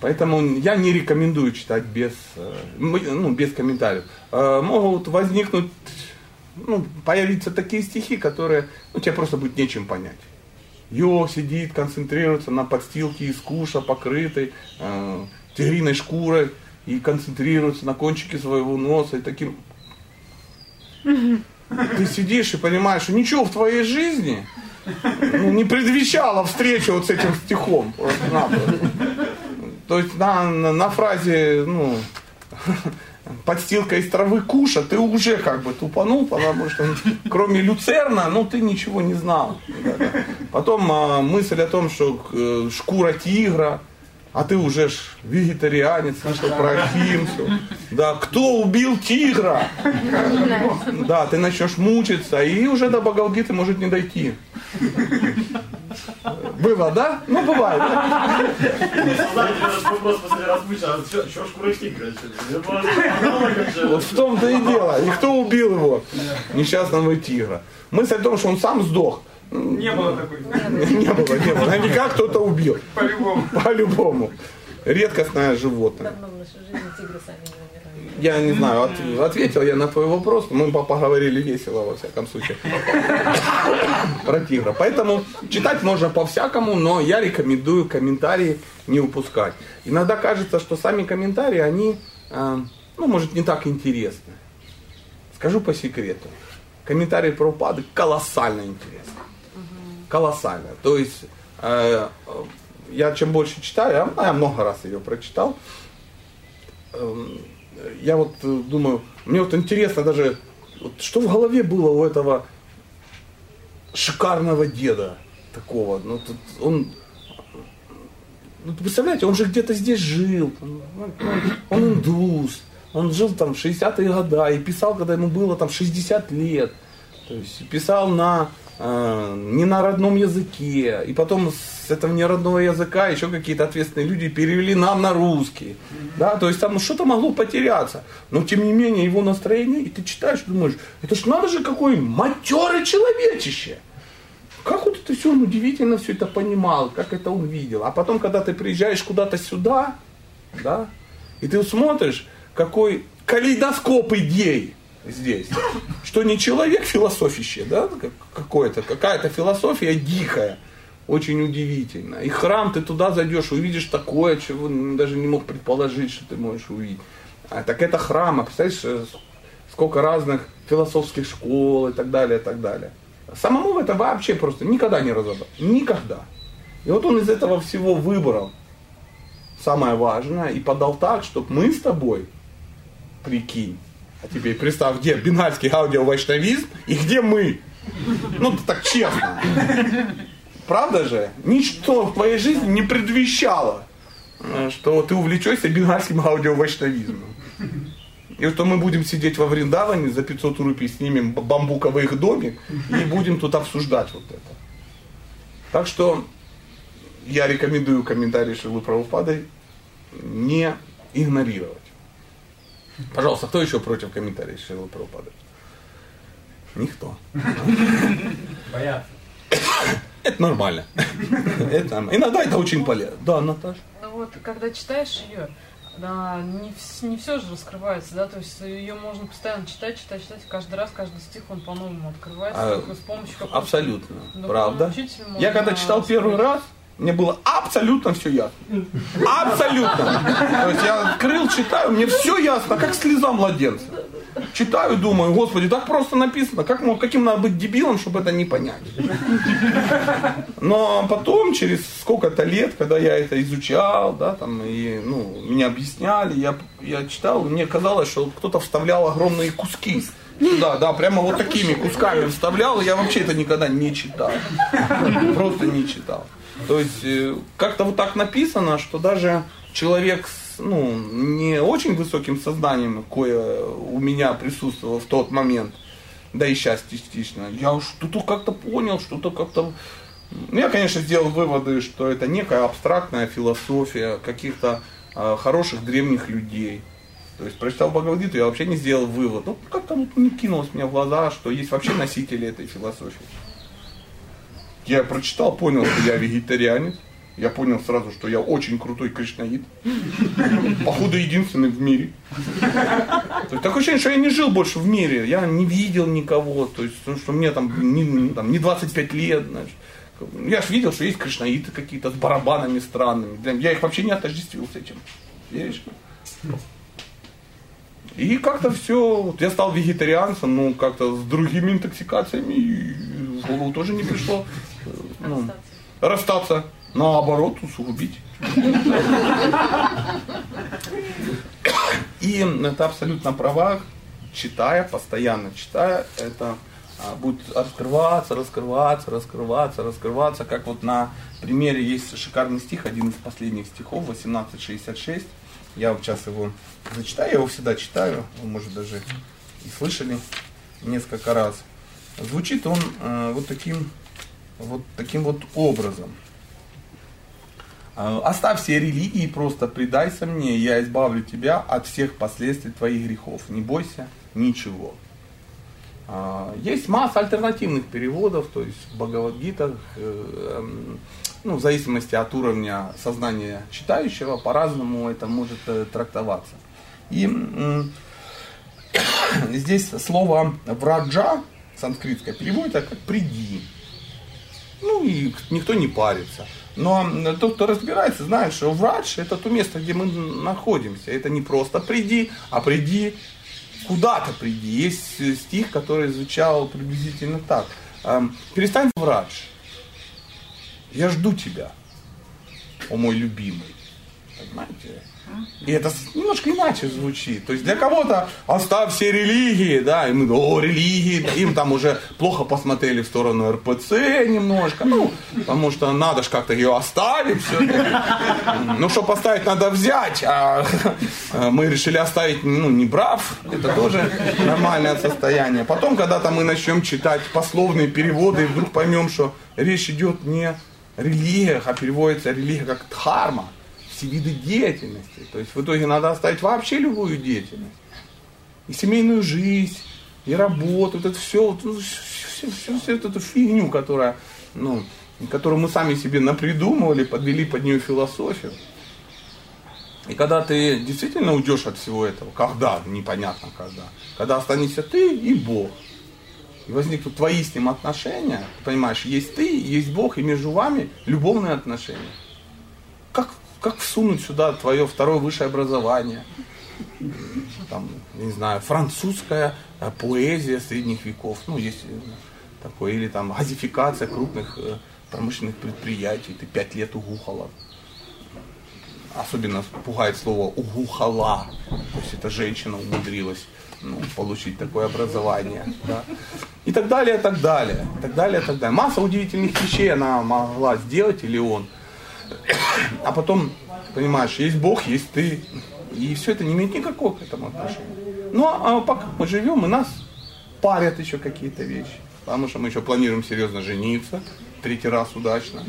Поэтому я не рекомендую читать без, э, ну, без комментариев. Э, Могут возникнуть, ну, появиться такие стихи, которые ну, тебе просто будет нечем понять. Йо сидит, концентрируется на подстилке из куша, покрытой э, тигриной шкурой, и концентрируется на кончике своего носа, и таким... Ты сидишь и понимаешь, что ничего в твоей жизни ну, не предвещало встречу вот с этим стихом. То есть на, на, на фразе, ну, подстилка из травы куша, ты уже как бы тупанул, потому что кроме люцерна, ну, ты ничего не знал. Потом а, мысль о том, что э, шкура тигра, а ты уже ж вегетарианец, слышал про Химсу. Да, кто убил тигра? Да, ты начнешь мучиться, и уже до Багалгиты может не дойти. Было, да? Ну, бывает. Вот в том-то и дело. И кто убил его? Несчастного тигра. Мысль о том, что он сам сдох.
Не было такой.
Не было, не было. Наверняка кто-то убил.
По-любому.
По-любому. Редкостное животное.
Давно в нашей жизни тигры сами.
Я не знаю, от- ответил я на твой вопрос, мы по- поговорили весело, во всяком случае, про тигра. Поэтому читать можно по-всякому, но я рекомендую комментарии не упускать. Иногда кажется, что сами комментарии, они, э, ну, может, не так интересны. Скажу по секрету. Комментарии про упады колоссально интересны. Колоссально. То есть, э, э, я чем больше читаю, я, я много раз ее прочитал, эм, я вот э, думаю, мне вот интересно даже, вот что в голове было у этого шикарного деда такого. Ну, тут он, ну, представляете, он же где-то здесь жил, он, он индус, он жил там в 60-е годы и писал, когда ему было там 60 лет. То есть писал на не на родном языке, и потом с этого неродного языка еще какие-то ответственные люди перевели нам на русский. Да, то есть там что-то могло потеряться. Но тем не менее его настроение, и ты читаешь, думаешь, это ж надо же какой матерый человечище. Как вот это все, он удивительно все это понимал, как это он видел. А потом, когда ты приезжаешь куда-то сюда, да, и ты смотришь, какой калейдоскоп идей здесь. Что не человек философище, да, как- какой-то, какая-то философия дикая, очень удивительно. И храм, ты туда зайдешь, увидишь такое, чего даже не мог предположить, что ты можешь увидеть. А, так это храм, а представляешь, э, сколько разных философских школ и так далее, и так далее. Самому это вообще просто никогда не разобрать. Никогда. И вот он из этого всего выбрал самое важное и подал так, чтобы мы с тобой, прикинь, а теперь представь, где бенгальский аудиовайшнавизм и где мы. Ну, так честно. Правда же? Ничто в твоей жизни не предвещало, э, что ты увлечешься бенгальским аудиовайшнавизмом. И что мы будем сидеть во Вриндаване, за 500 рупий снимем бамбуковый их домик и будем тут обсуждать вот это. Так что я рекомендую комментарии Шилы Правопады не игнорировать. Пожалуйста, кто еще против комментариев Шилы Правопады? Никто.
Боятся.
Это нормально. Это. Иногда это очень полезно. Да, Наташа.
Ну вот, когда читаешь ее, да, не, не все же раскрывается, да, то есть ее можно постоянно читать, читать, читать, каждый раз, каждый стих он по-новому открывается,
А,
только с помощью какого-то
Абсолютно. Правда. Я когда читал первый раз, Мне было абсолютно все ясно. Абсолютно. То есть я открыл, читаю, мне все ясно, как слеза младенца. Читаю, думаю, господи, так просто написано, как, мог- каким надо быть дебилом, чтобы это не понять. Но потом, через сколько-то лет, когда я это изучал, да, там, и, ну, мне объясняли, я, я читал, мне казалось, что кто-то вставлял огромные куски. Да, да, прямо вот такими кусками вставлял, я вообще это никогда не читал. Просто не читал. То есть, э, как-то вот так написано, что даже человек с ну, не очень высоким сознанием, кое у меня присутствовало в тот момент, да и сейчас частично, я уж что-то как-то понял, что-то как-то... Ну, Я, конечно, сделал выводы, что это некая абстрактная философия каких-то э, хороших древних людей. То есть, прочитал Бхагавадгиту, я вообще не сделал вывод. Ну, как-то вот не кинулось мне в глаза, что есть вообще носители этой философии. Я прочитал, понял, что я вегетарианец. Я понял сразу, что я очень крутой кришнаит. Походу, единственный в мире. То есть, такое ощущение, что я не жил больше в мире. Я не видел никого. То есть, ну, что мне там не, не- там, не 25 лет. Значит. Я же видел, что есть кришнаиты какие-то с барабанами странными. Я их вообще не отождествил с этим. Веришь? И как-то все, вот я стал вегетарианцем, ну как-то с другими интоксикациями в голову тоже не пришло. э, ну, расстаться, наоборот, усугубить. И это абсолютно права, читая, постоянно читая, это а, будет раскрываться, раскрываться, раскрываться, раскрываться, как вот на примере есть шикарный стих, один из последних стихов, 1866. Я вот сейчас его зачитаю, я его всегда читаю, вы, может, даже и слышали несколько раз. Звучит он э, вот таким вот таким вот образом. Э, Оставь все религии, просто предайся мне, я избавлю тебя от всех последствий твоих грехов. Не бойся ничего. А, Есть масса альтернативных переводов, то есть в Бхагавадгитах, э, эм, ну, в зависимости от уровня сознания читающего, по-разному это может э, трактоваться. И здесь слово враджа, санскритское, переводится как приди. Ну и никто не парится. Но тот, кто разбирается, знает, что врач это то место, где мы находимся. Это не просто приди, а приди куда-то приди. Есть стих, который звучал приблизительно так. Эм, Перестань врач. Я жду тебя, о мой любимый. Понимаете? И это немножко иначе звучит. То есть для кого-то оставь все религии, да, и мы, о, религии, им там уже плохо посмотрели в сторону РПЦ немножко, ну, потому что надо же как-то ее оставить все Ну, что поставить, надо взять, а мы решили оставить, ну, не брав, это тоже нормальное состояние. Потом, когда-то мы начнем читать пословные переводы, и вдруг поймем, что речь идет не о религиях, а переводится религия как дхарма, все виды деятельности. То есть в итоге надо оставить вообще любую деятельность. И семейную жизнь, и работу, вот это все, всю, всю- всю эту фигню, которая, ну, которую мы сами себе напридумывали, подвели под нее философию. И когда ты действительно уйдешь от всего этого, когда, непонятно когда, когда останешься ты и Бог, и возникнут твои с ним отношения, понимаешь, есть ты, есть Бог, и между вами любовные отношения. Как, как всунуть сюда твое второе высшее образование? Там, не знаю, французская э, поэзия средних веков, ну, есть э, такое, или там газификация крупных э, промышленных предприятий, ты пять лет угухала. Особенно пугает слово угухала, то есть эта женщина умудрилась ну, получить такое образование. Да? И так далее, так далее, так далее, так далее. Масса удивительных вещей она могла сделать или он. А потом, понимаешь, есть Бог, есть ты. И все это не имеет никакого к этому отношения. Но а пока мы живем, и нас парят еще какие-то вещи. Потому что мы еще планируем серьезно жениться, третий раз удачно.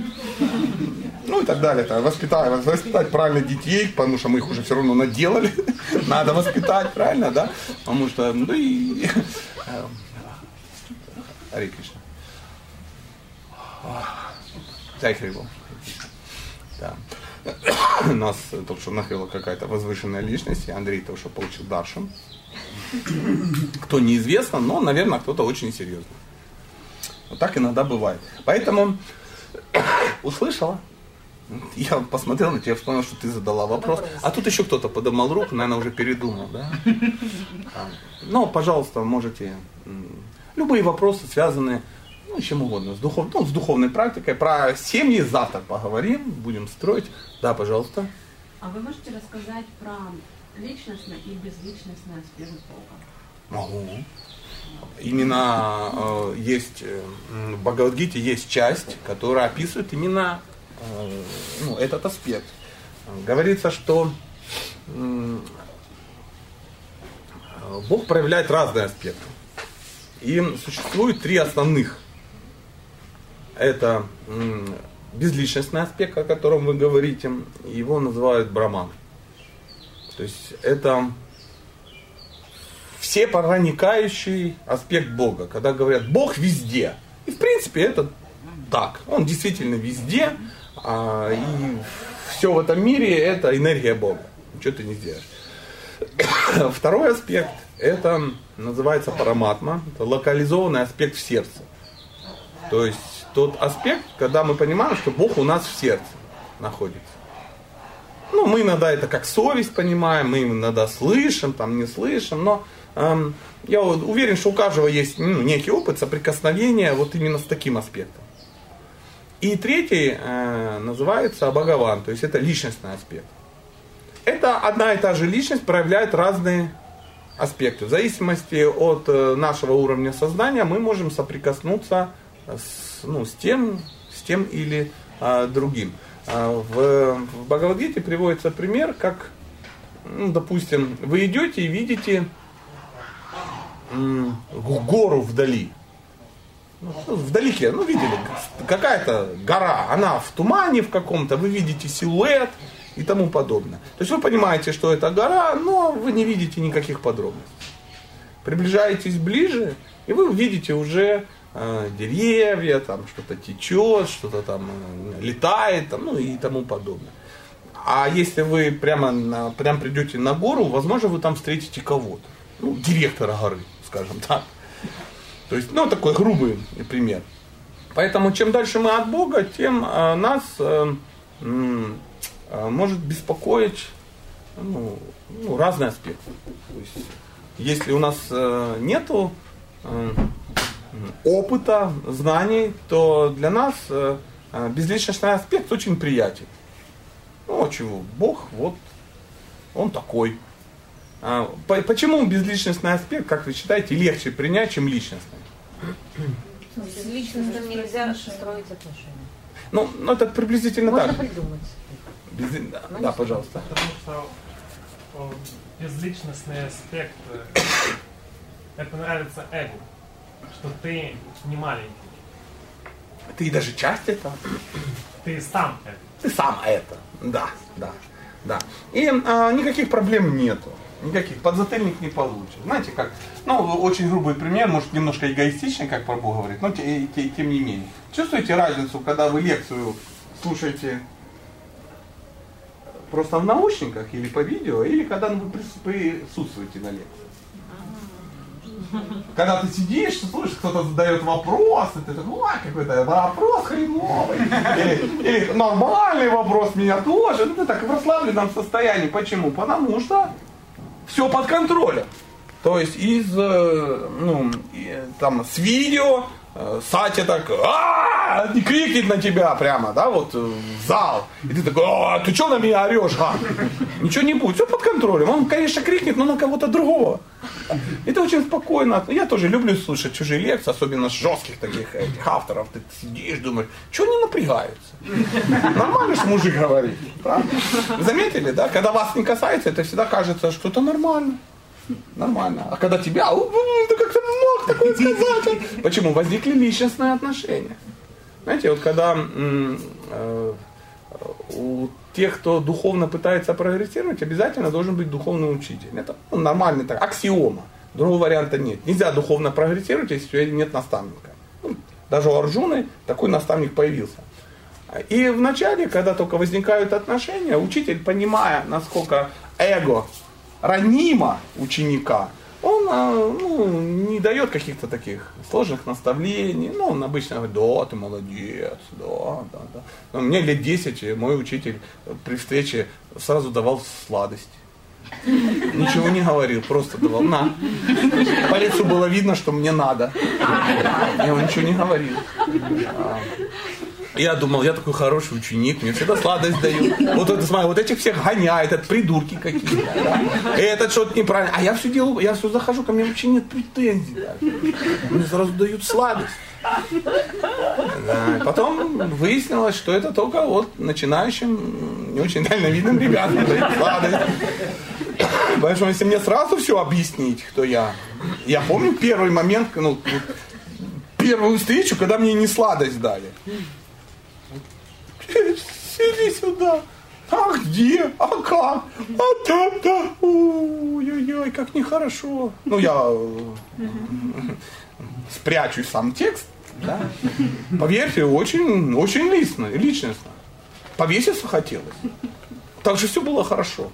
Ну и так далее. Так, воспитать, воспитать правильно детей, потому что мы их уже все равно наделали. Надо воспитать, правильно, да? Потому что, ну и... э, Харе Кришна. Джай Харибол. Нас только что накрыла какая-то возвышенная личность, и Андрей только что получил Даршин. Кто неизвестно, но, наверное, кто-то очень серьезный. Вот так иногда бывает. Поэтому услышала, Я посмотрел на тебя, вспомнил, что ты задала вопрос. А тут еще кто-то подымал руку, наверное, уже передумал, да? А, Ну, пожалуйста, можете любые вопросы, связанные ну, чем угодно, с, духов, ну, с духовной практикой. Про семьи завтра поговорим, будем строить. Да, пожалуйста.
А вы можете рассказать про личностный и безличностный аспект Бога?
Могу. Именно э, есть э, в Бхагавадгите есть часть, которая описывает именно э, ну, этот аспект. Говорится, что э, Бог проявляет разные аспекты. И существует три основных. Это безличностный аспект, о котором вы говорите. Его называют Браман. То есть это все проникающий аспект Бога. Когда говорят, Бог везде. И в принципе это так. Он действительно везде. а, и все в этом мире это энергия Бога. Ничего ты не сделаешь. Второй аспект это называется параматма. Это локализованный аспект в сердце. То есть тот аспект, когда мы понимаем, что Бог у нас в сердце находится. Ну, мы иногда это как совесть понимаем, мы иногда слышим, там не слышим, но эм, я уверен, что у каждого есть ну, некий опыт соприкосновения вот именно с таким аспектом. И третий э, называется Бхагаван, то есть это личностный аспект. Это одна и та же личность проявляет разные аспекты. В зависимости от э, нашего уровня сознания мы можем соприкоснуться с, ну, с, тем, с тем или э, другим. А В, в Бхагавадгите приводится пример, как, ну, допустим, вы идете и видите м, гору вдали. Ну, вдалеке, ну видели, какая-то гора, она в тумане в каком-то, вы видите силуэт и тому подобное. То есть вы понимаете, что это гора, но вы не видите никаких подробностей. Приближаетесь ближе, и вы видите уже деревья, там что-то течет, что-то там э, летает, там, ну и тому подобное. А если вы прямо, на, прямо придете на гору, возможно, вы там встретите кого-то. Ну, директора горы, скажем так. То есть, ну, такой грубый пример. Поэтому, чем дальше мы от Бога, тем э, нас э, э, может беспокоить ну, ну, разные аспекты. То есть, если у нас э, нету э, опыта, знаний, то для нас э, э, безличностный аспект очень приятен. Ну, а чего? Бог, вот, он такой. А, по- почему безличностный аспект, как вы считаете, легче принять, чем личностный?
С личностным нельзя строить отношения.
Ну, ну, это приблизительно
Можно
так. же.
придумать.
Без- Да, да, пожалуйста.
Потому что о, безличностный аспект, э, это нравится эго, что ты не маленький,
Ты даже часть этого.
ты сам это.
Ты сам это. Да, да, да. И а, никаких проблем нету. Никаких. Подзатыльник не получишь. Знаете как? Ну, очень грубый пример, может немножко эгоистичный, как про Бога говорит, но те- те- тем не менее. Чувствуете разницу, когда вы лекцию слушаете просто в наушниках или по видео, или когда вы прис- присутствуете на лекции? Когда ты сидишь, слушаешь, кто-то задает вопрос, и ты такой, ой, какой-то вопрос хреновый. Или, или нормальный вопрос меня тоже. Ну, ты так в расслабленном состоянии. Почему? Потому что все под контролем. То есть из, э, ну, там, с видео Сатя так, а не крикнет на тебя прямо, да, вот э, в зал. И ты такой, а ты что на меня орешь, гад? Ничего не будет, все под контролем. Он, конечно, крикнет, но на кого-то другого. Это очень спокойно. Я тоже люблю слушать чужие лекции, особенно жестких таких этих авторов. Ты сидишь, думаешь, что они напрягаются? Нормально же мужик говорит. правда? Заметили, да? Когда вас не касается, это всегда кажется, что это нормально. Нормально. А когда тебя, «У, у, ты как ты мог такое сказать? Почему? Возникли личностные отношения. Знаете, вот когда э, у тех, кто духовно пытается прогрессировать, обязательно должен быть духовный учитель. Это ну, нормальный так, аксиома. Другого варианта нет. Нельзя духовно прогрессировать, если у тебя нет наставника. Ну, даже у Арджуны такой наставник появился. И вначале, когда только возникают отношения, учитель, понимая, насколько эго ранимо ученика, он а, ну, не дает каких-то таких сложных наставлений. Ну, он обычно говорит, да, ты молодец, да, да, да. Но мне лет 10 мой учитель при встрече сразу давал сладость. Ничего не говорил, просто давал, на. По лицу было видно, что мне надо. Я ничего не говорил. Я думал, я такой хороший ученик, мне всегда сладость дают. Вот это, смотри, вот этих всех гоняют, это придурки какие-то. Да? Этот что-то неправильно. А я все делаю, я все захожу, ко мне вообще нет претензий. Да? Мне сразу дают сладость. Да. Потом выяснилось, что это только вот начинающим, не очень дальновидным ребятам дают сладость. Поэтому если мне сразу все объяснить, кто я. Я помню первый момент, ну, первую встречу, когда мне не сладость дали. Сиди сюда. А где? А как? А да. Ой-ой-ой, как нехорошо. Ну, я э, спрячу сам текст. Да? Поверьте, очень, очень лично, личностно. Повеситься хотелось. Так же все было хорошо.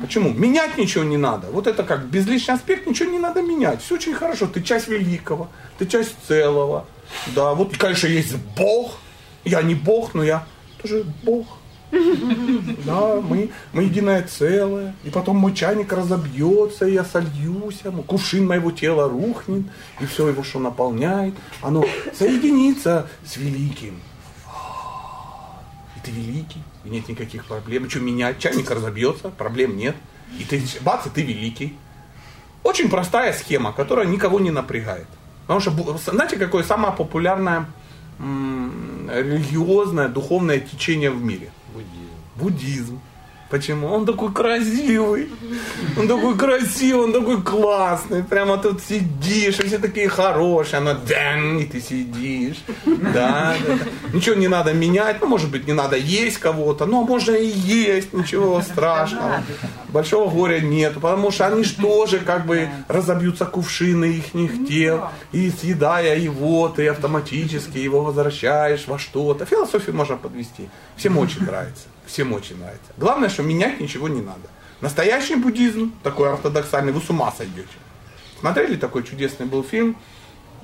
Почему? Менять ничего не надо. Вот это как безличный аспект, ничего не надо менять. Все очень хорошо. Ты часть великого, ты часть целого. Да, вот, конечно, есть Бог. Я не Бог, но я тоже Бог. Да, мы, мы единое целое. И потом мой чайник разобьется, и я сольюсь, кувшин моего тела рухнет, и все его, что наполняет, оно соединится с великим. И ты великий, и нет никаких проблем. Что менять? Чайник разобьется, проблем нет. И ты, бац, и ты великий. Очень простая схема, которая никого не напрягает. Потому что, знаете, какое самое популярное м, религиозное, духовное течение в мире? Буддизм. Почему? Он такой красивый, он такой красивый, он такой классный. Прямо тут сидишь, и все такие хорошие, оно дэн, и ты сидишь. Да, да, да. Ничего не надо менять, ну, может быть, не надо есть кого-то, но можно и есть, ничего страшного. Большого горя нет, потому что они же тоже как бы разобьются кувшины их тел, и съедая его, ты автоматически его возвращаешь во что-то. Философию можно подвести. Всем очень нравится. Всем очень нравится. Главное, что менять ничего не надо. Настоящий буддизм, такой ортодоксальный, вы с ума сойдете. Смотрели такой чудесный был фильм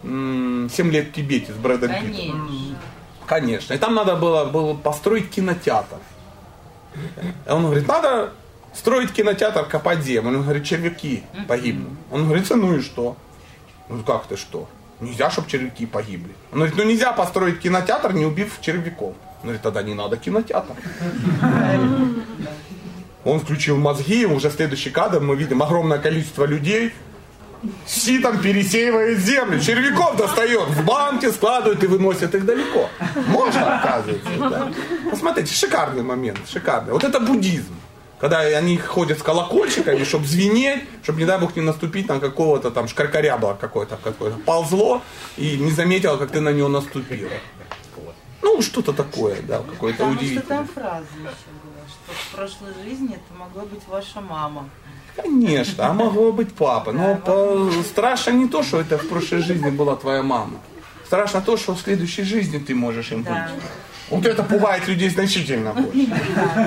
«Семь лет в Тибете» с Брэдом Питтом? Конечно. И там надо было, было построить кинотеатр. И он говорит, надо строить кинотеатр, копать землю. Он говорит, червяки погибнут. Он говорит, ну и что? Ну как ты что? Нельзя, чтобы червяки погибли. Он говорит, ну нельзя построить кинотеатр, не убив червяков. Он говорит, тогда не надо кинотеатр. Он включил мозги, и уже следующий кадр мы видим огромное количество людей, ситом пересеивает землю, червяков достает, в банке складывает и выносит их далеко. Можно, оказывается. Да. Посмотрите, шикарный момент, шикарный. Вот это буддизм. Когда они ходят с колокольчиками, чтобы звенеть, чтобы, не дай бог, не наступить на какого-то там шкаркарябла какое-то, какое-то ползло и не заметила, как ты на него наступила. Ну, что-то такое, да, какое-то
Потому что
удивительное.
там фраза еще была, что в прошлой жизни это могла быть ваша мама.
Конечно, а могло быть папа. Но по- страшно не то, что это в прошлой жизни была твоя мама. Страшно то, что в следующей жизни ты можешь им быть. Вот это пугает людей значительно больше.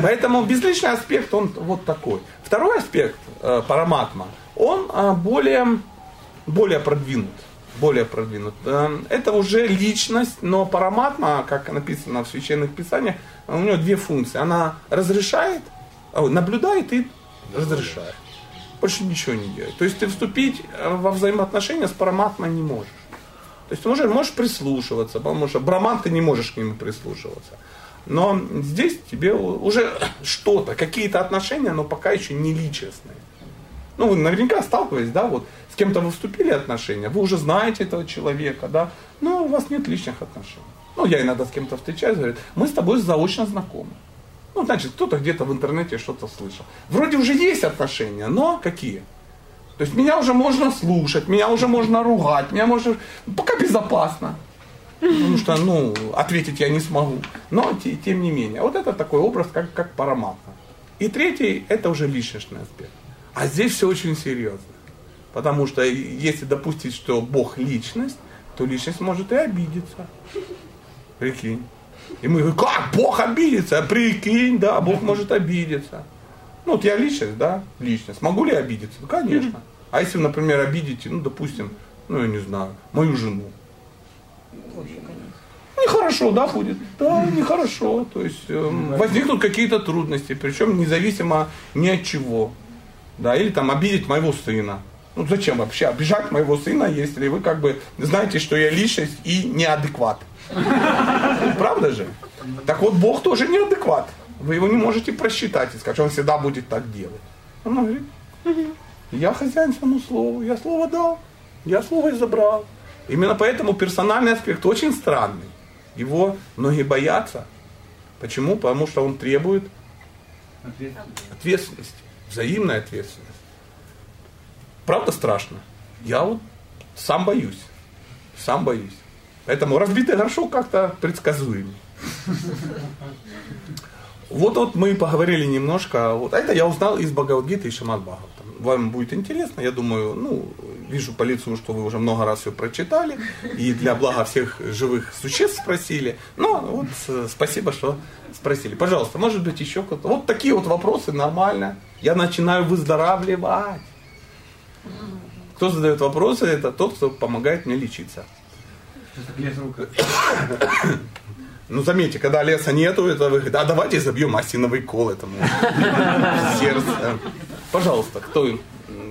Поэтому безличный аспект, он вот такой. Второй аспект, э, параматма, он э, более, более продвинут. Более продвинут. Э, Это уже личность, но параматма, как написано в священных писаниях, у нее две функции. Она разрешает, а, наблюдает и разрешает. Больше ничего не делает. То есть ты вступить э, во взаимоотношения с параматмой не можешь. То есть ты можешь, можешь прислушиваться, потому что браман ты не можешь к нему прислушиваться. Но здесь тебе уже что-то, какие-то отношения, но пока еще не личностные. Ну, вы наверняка сталкивались, да, вот с кем-то вы вступили отношения, вы уже знаете этого человека, да, но у вас нет личных отношений. Ну, я иногда с кем-то встречаюсь, говорят, мы с тобой заочно знакомы. Ну, значит, кто-то где-то в интернете что-то слышал. Вроде уже есть отношения, но какие? То есть меня уже можно слушать, меня уже можно ругать, меня можно... Пока безопасно. Потому что, ну, ответить я не смогу. Но, те- тем не менее, вот это такой образ, как, как параматно. И третий, это уже личностный аспект. А здесь все очень серьезно. Потому что если допустить, что Бог личность, то личность может и обидеться. Прикинь. И мы говорим, как Бог обидится? Прикинь, да, Бог может обидеться. Ну, вот я личность, да, личность. Могу ли я обидеться? Ну, конечно. А если, например, обидите, ну, допустим, ну, я не знаю, мою жену. Нехорошо, да, будет? Да, нехорошо. То есть э, возникнут какие-то трудности, причем независимо ни от чего. Да, или там обидеть моего сына. Ну зачем вообще обижать моего сына, если вы как бы знаете, что я личность и неадекват. Правда же? Так вот, Бог тоже неадекват. Вы его не можете просчитать и сказать, что он всегда будет так делать. Он говорит, я хозяин своему слову, я слово дал, я слово и забрал. Именно поэтому персональный аспект очень странный. Его многие боятся. Почему? Потому что он требует ответственности, взаимной ответственности. Правда страшно? Я вот сам боюсь. Сам боюсь. Поэтому разбитый горшок как-то предсказуемый. Вот вот мы поговорили немножко. Вот это я узнал из Бхагавадгиты и Шамат Бхагавата. Вам будет интересно, я думаю, ну, вижу по лицу, что вы уже много раз ее прочитали, и для блага всех живых существ спросили. Ну, вот э, спасибо, что спросили. Пожалуйста, может быть еще кто-то. Вот такие вот вопросы, нормально. Я начинаю выздоравливать. Кто задает вопросы, это тот, кто помогает мне лечиться. Ну, заметьте, когда леса нету, это вы а давайте забьем осиновый кол этому сердце. Пожалуйста, кто,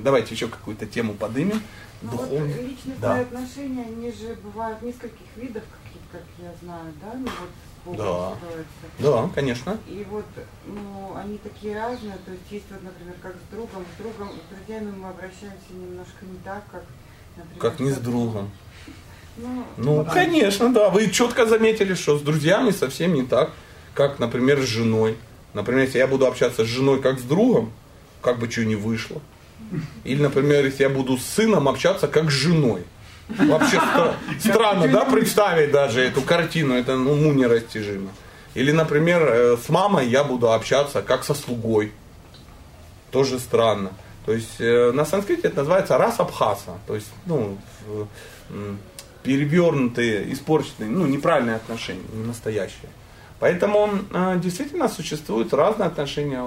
давайте еще какую-то тему подымем.
Ну, вот
Духовную.
личностные
Да.
отношения, они же бывают нескольких видов, каких, как я знаю, да? Ну вот
Да. Да, конечно.
И вот, ну, они такие разные, то есть есть вот, например, как с другом, с другом, с друзьями мы обращаемся немножко не так, как, например,
Как не с другом.
Ну,
Ну, конечно, да. Вы четко заметили, что с друзьями совсем не так, как, например, с женой. Например, если я буду общаться с женой как с другом, как бы что ни вышло. Или, например, если я буду с сыном общаться как с женой. Вообще стра- странно, да, представить даже эту картину, это ну, уму нерастяжимо. Или, например, э, с мамой я буду общаться как со слугой. Тоже странно. То есть э, на санскрите это называется рас абхаса. То есть, ну, перевернутые, испорченные, ну, неправильные отношения, не настоящие. Поэтому э, действительно существуют разные отношения,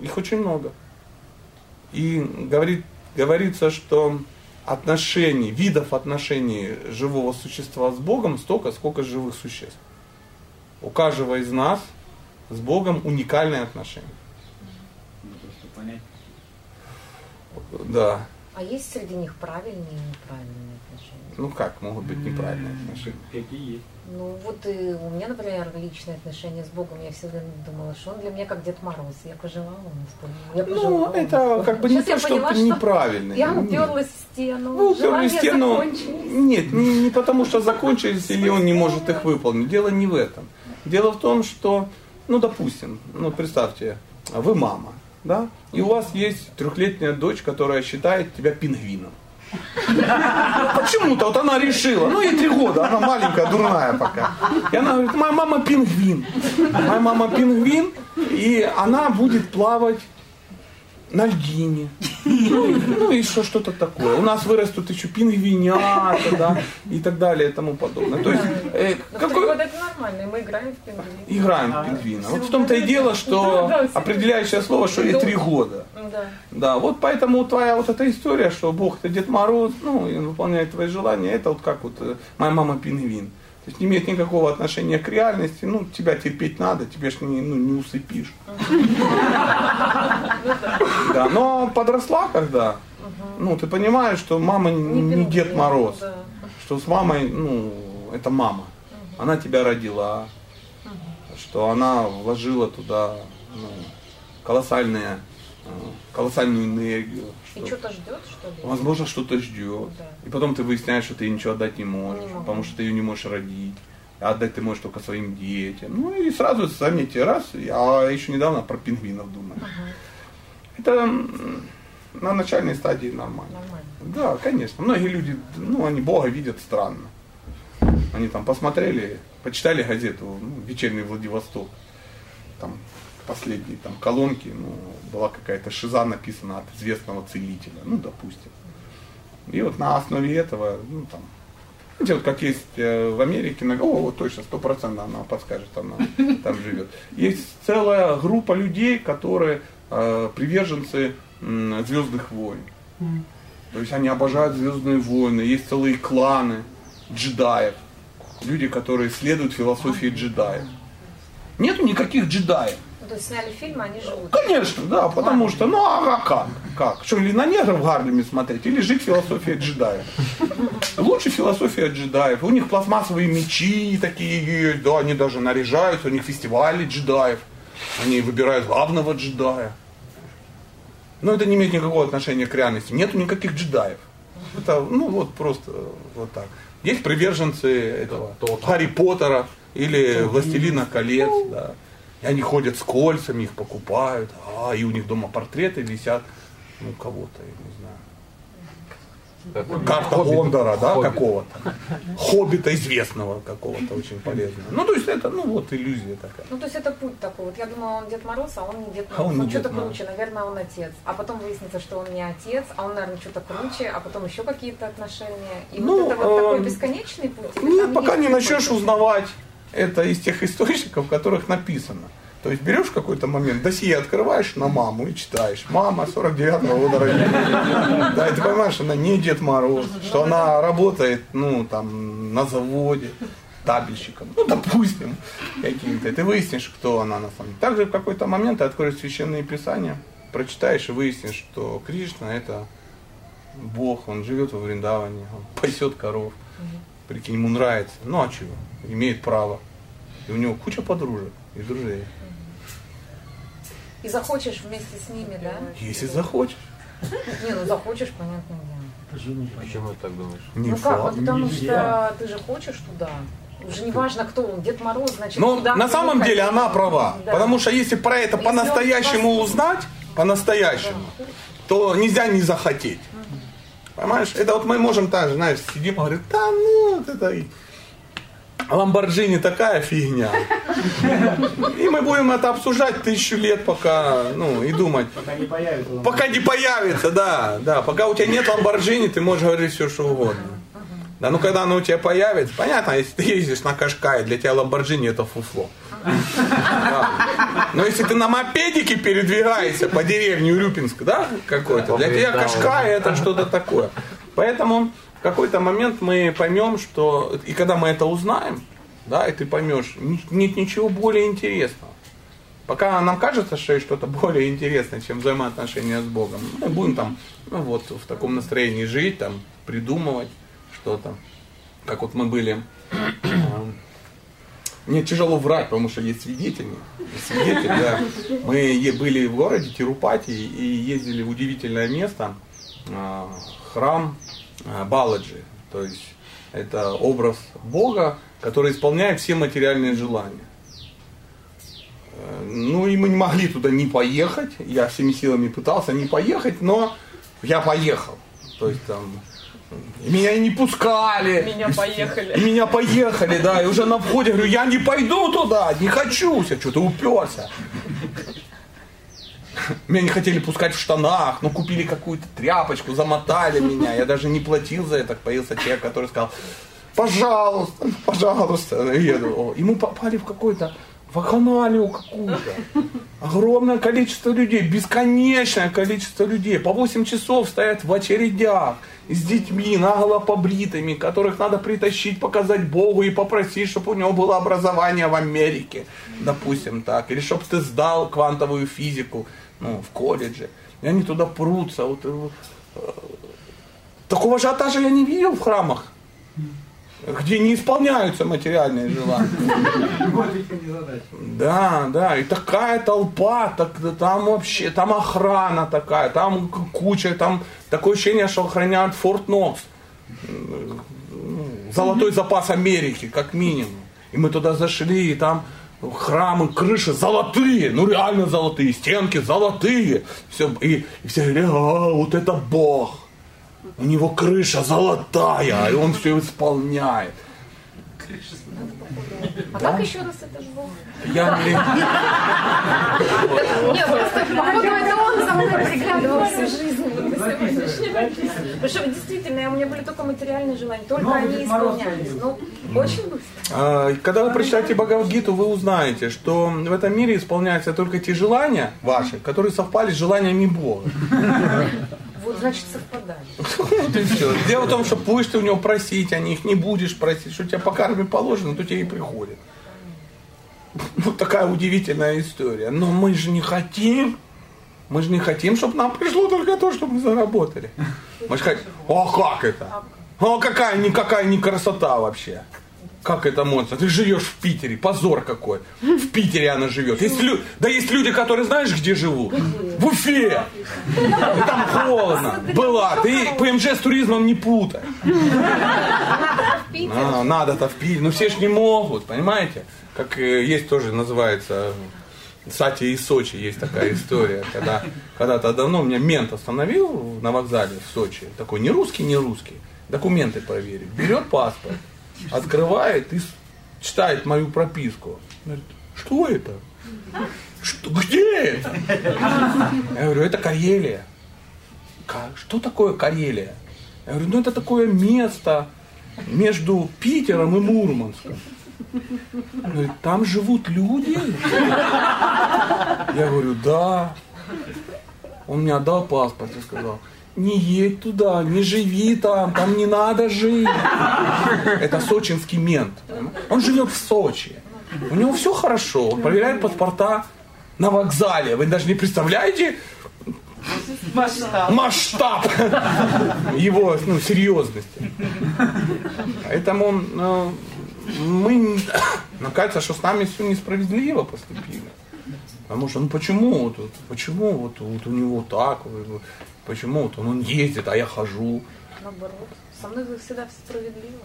их очень много. И говорит, говорится, что отношений, видов отношений живого существа с Богом столько, сколько живых существ. У каждого из нас с Богом уникальные отношения. Да.
А есть среди них правильные и неправильные отношения?
Ну как могут быть неправильные отношения?
Какие есть?
Ну вот и у меня, например, личные отношения с Богом, я всегда думала, что он для меня как Дед Мороз. Я пожелала, он исполнил. Я
Ну,
пожелала,
это как бы не то, что
поняла,
неправильно.
Я уперлась в стену,
уперли
желания
стену.
закончились.
Нет, не, не потому что закончились или он не может их выполнить. Дело не в этом. Дело в том, что, ну, допустим, ну, представьте, вы мама, да, и у вас есть трехлетняя дочь, которая считает тебя пингвином. Почему-то вот она решила, ну ей три года, она маленькая, дурная пока. И она говорит, моя мама пингвин. Моя мама пингвин, и она будет плавать на льдине. Ну, и- ну что, что-то такое. У нас вырастут еще пингвинята, да, и так далее, и тому подобное. То есть, э,
три
какой,
это нормально, и мы играем в пингвин.
играем в пингвина. Вот в том-то и дело, что определяющее слово, что ей три года.
Да.
Вот поэтому твоя вот эта история, что Бог это Дед Мороз, ну, и он выполняет твои желания, это вот как вот э, моя мама пингвин. То есть не имеет никакого отношения к реальности, ну, тебя терпеть надо, тебе ж не, ну, не усыпишь. Да, но подросла когда, ну, ты понимаешь, что мама не Дед Мороз, что с мамой, ну, это мама. Она тебя родила, что она вложила туда ну, колоссальные, э, колоссальную энергию.
И
что-
что-то ждет, что ли?
Возможно, что-то ждет.
Да.
И потом ты выясняешь, что ты ей ничего отдать не можешь,
Не могу.
потому что ты ее не можешь родить. А отдать ты можешь только своим детям. Ну и сразу заметьте, раз, я еще недавно про пингвинов думаю. Это м, на начальной стадии нормально. Да, конечно. Многие люди, ну, они Бога видят странно. Они там посмотрели, почитали газету ну, «Вечерний Владивосток». Там последние там колонки, ну, была какая-то шиза написана от известного целителя, ну, допустим. И вот на основе этого, ну, там, знаете, вот как есть э, в Америке, на- о, вот точно, сто процентов она подскажет, она там живет. Есть целая группа людей, которые э, приверженцы м, Звездных войн. То есть они обожают Звездные войны, есть целые кланы джедаев. Люди, которые следуют философии джедаев. Нету никаких джедаев.
Ну, то есть сняли фильм, они живут.
Конечно, да, потому что, ну а как? Как? Что, или на негров в Гарлеме смотреть, или жить философией джедаев? Лучше философия джедаев. У них пластмассовые мечи такие есть, да, они даже наряжаются, у них фестивали джедаев. Они выбирают главного джедая. Но это не имеет никакого отношения к реальности. Нету никаких джедаев. Это, ну вот просто вот так. Есть приверженцы этого Гарри Поттера или Властелина колец, да. И они ходят с кольцами, их покупают, а, и у них дома портреты висят, ну, кого-то, я не знаю. Карта Гондора, да, какого-то. Хоббита известного какого-то, очень полезного. Ну, то есть это, ну, вот иллюзия такая.
Ну, то есть это путь такой. Вот я думала, он Дед Мороз, а он не Дед
А
Мороз.
он не
что-то
Мороз.
круче, наверное, он отец. А потом выяснится, что он не отец, а он, наверное, что-то круче, а потом еще какие-то отношения. И
Ну,
вот это вот такой
эм,
бесконечный путь. или
Нет, пока не начнешь узнавать это из тех источников, в которых написано. То есть берешь какой-то момент, досье открываешь на маму и читаешь. Мама 49-го года рождения. Да, и ты понимаешь, она не Дед Мороз, что она работает, ну, там, на заводе, табельщиком, ну, допустим, каким-то. Ты выяснишь, кто она на самом деле. Также в какой-то момент ты откроешь священные писания, прочитаешь и выяснишь, что Кришна это Бог, он живет во Вриндаване, он пасет коров. Прикинь, ему нравится. Ну а чего? Имеет право. И у него куча подружек и друзей.
И захочешь вместе с ними, да?
Если захочешь.
Не, ну захочешь, понятное дело.
Почему ты так думаешь?
Не
ну как, ну потому что ты же хочешь туда. Уже не важно, кто он, Дед Мороз, значит,
Но на самом деле она права.
Да.
Потому что если про это по-настоящему узнать, по-настоящему, то нельзя не захотеть. Понимаешь? Это вот мы можем так же, знаешь, сидим и говорим, да ну, вот это Ламборджини такая фигня. И мы будем это обсуждать тысячу лет, пока, ну, и думать.
Пока не появится.
Пока не появится, да, да. Пока у тебя нет Ламборджини, ты можешь говорить все, что угодно. Да, ну когда оно у тебя появится, понятно, если ты ездишь на Кашкае, для тебя Ламборджини это фуфло. Да. Но если ты на мопедике передвигаешься по деревне Урюпинск, да, какой-то, для тебя Кашкай это что-то такое. Поэтому в какой-то момент мы поймем, что, и когда мы это узнаем, да, и ты поймешь, нет ничего более интересного. Пока нам кажется, что есть что-то более интересное, чем взаимоотношения с Богом, мы будем там, ну вот, в таком настроении жить, там, придумывать что-то. Как вот мы были мне тяжело врать, потому что есть свидетели. Свидетель, да. Мы были в городе Тирупати и ездили в удивительное место, а, храм а, Баладжи. То есть это образ Бога, который исполняет все материальные желания. Э, Ну и мы не могли туда не поехать. Я всеми силами пытался не поехать, но я поехал. То есть там меня не пускали.
Меня поехали.
Меня поехали, да. И уже на входе говорю, я не пойду туда, не хочу. Я что-то уперся. Меня не хотели пускать в штанах, но купили какую-то тряпочку, замотали меня. Я даже не платил за это. Появился человек, который сказал, пожалуйста, пожалуйста. И, я думаю, «О». и мы попали в какой-то вакханалию какую-то. Огромное количество людей, бесконечное количество людей. По 8 часов стоят в очередях с детьми, наголо побритыми, которых надо притащить, показать Богу и попросить, чтобы у него было образование в Америке, допустим так. Или чтобы ты сдал квантовую физику ну, в колледже. И они туда прутся. Вот, э, такого ажиотажа я не видел в храмах, где не исполняются материальные желания. Да, да, и такая толпа, так, там вообще, там охрана такая, там куча, там такое ощущение, что охраняют Форт Нокс. Ну, Золотой запас Америки, как минимум. И мы туда зашли, и там храмы, крыши золотые, ну реально золотые, стенки золотые. Все, и, и все говорили, а, вот это Бог. У него крыша золотая, и он все исполняет.
А
Да?
как еще раз это же было?
Я не...
Нет, просто походу это он за мной приглядывал всю жизнь. Потому что действительно, у меня были только материальные желания, только
Ну,
они исполнялись. Ну, очень быстро.
А, Когда вы прочитаете Бхагавадгиту, вы узнаете, что в этом мире исполняются только те желания ваши, которые совпали с желаниями Бога.
Вот значит совпадает.
Вот и все. Дело в том, что будешь ты у него просить, а не их не будешь просить, что тебе по карме положено, то тебе и приходит. Вот такая удивительная история. Но мы же не хотим, мы же не хотим, чтобы нам пришло только то, что мы заработали. Мы же хотим, а как это? А какая никакая не красота вообще. Как это можно? Ты живешь в Питере, позор какой. В Питере она живет. Есть лю... Да есть люди, которые знаешь, где живут? В Уфе. И там холодно. Была. Ты ПМЖ с туризмом не путай. А, надо-то в Питер. Ну все ж не могут, понимаете? Как э, есть тоже называется Сати и Сочи есть такая история, когда когда-то давно меня мент остановил на вокзале в Сочи, такой не русский, не русский, документы проверить, берет паспорт, открывает и читает мою прописку. Говорит, что это? Что, где это? Я говорю, это Карелия. «Ка- Что такое Карелия? Я говорю, ну это такое место между Питером и Мурманском. Он Говорит, там живут люди? Я говорю, да. Он мне отдал паспорт и сказал, не едь туда, не живи там, там не надо жить. Это сочинский мент. Он живет в Сочи. У него все хорошо, он проверяет паспорта на вокзале. Вы даже не представляете
Масштаб.
масштаб его ну, серьезности. Поэтому э, мы, нам кажется, что с нами все несправедливо поступили. Потому что, ну почему, вот, почему вот, вот у него так, вот, почему вот он, он ездит, а я хожу.
Наоборот. Со мной всегда справедливо.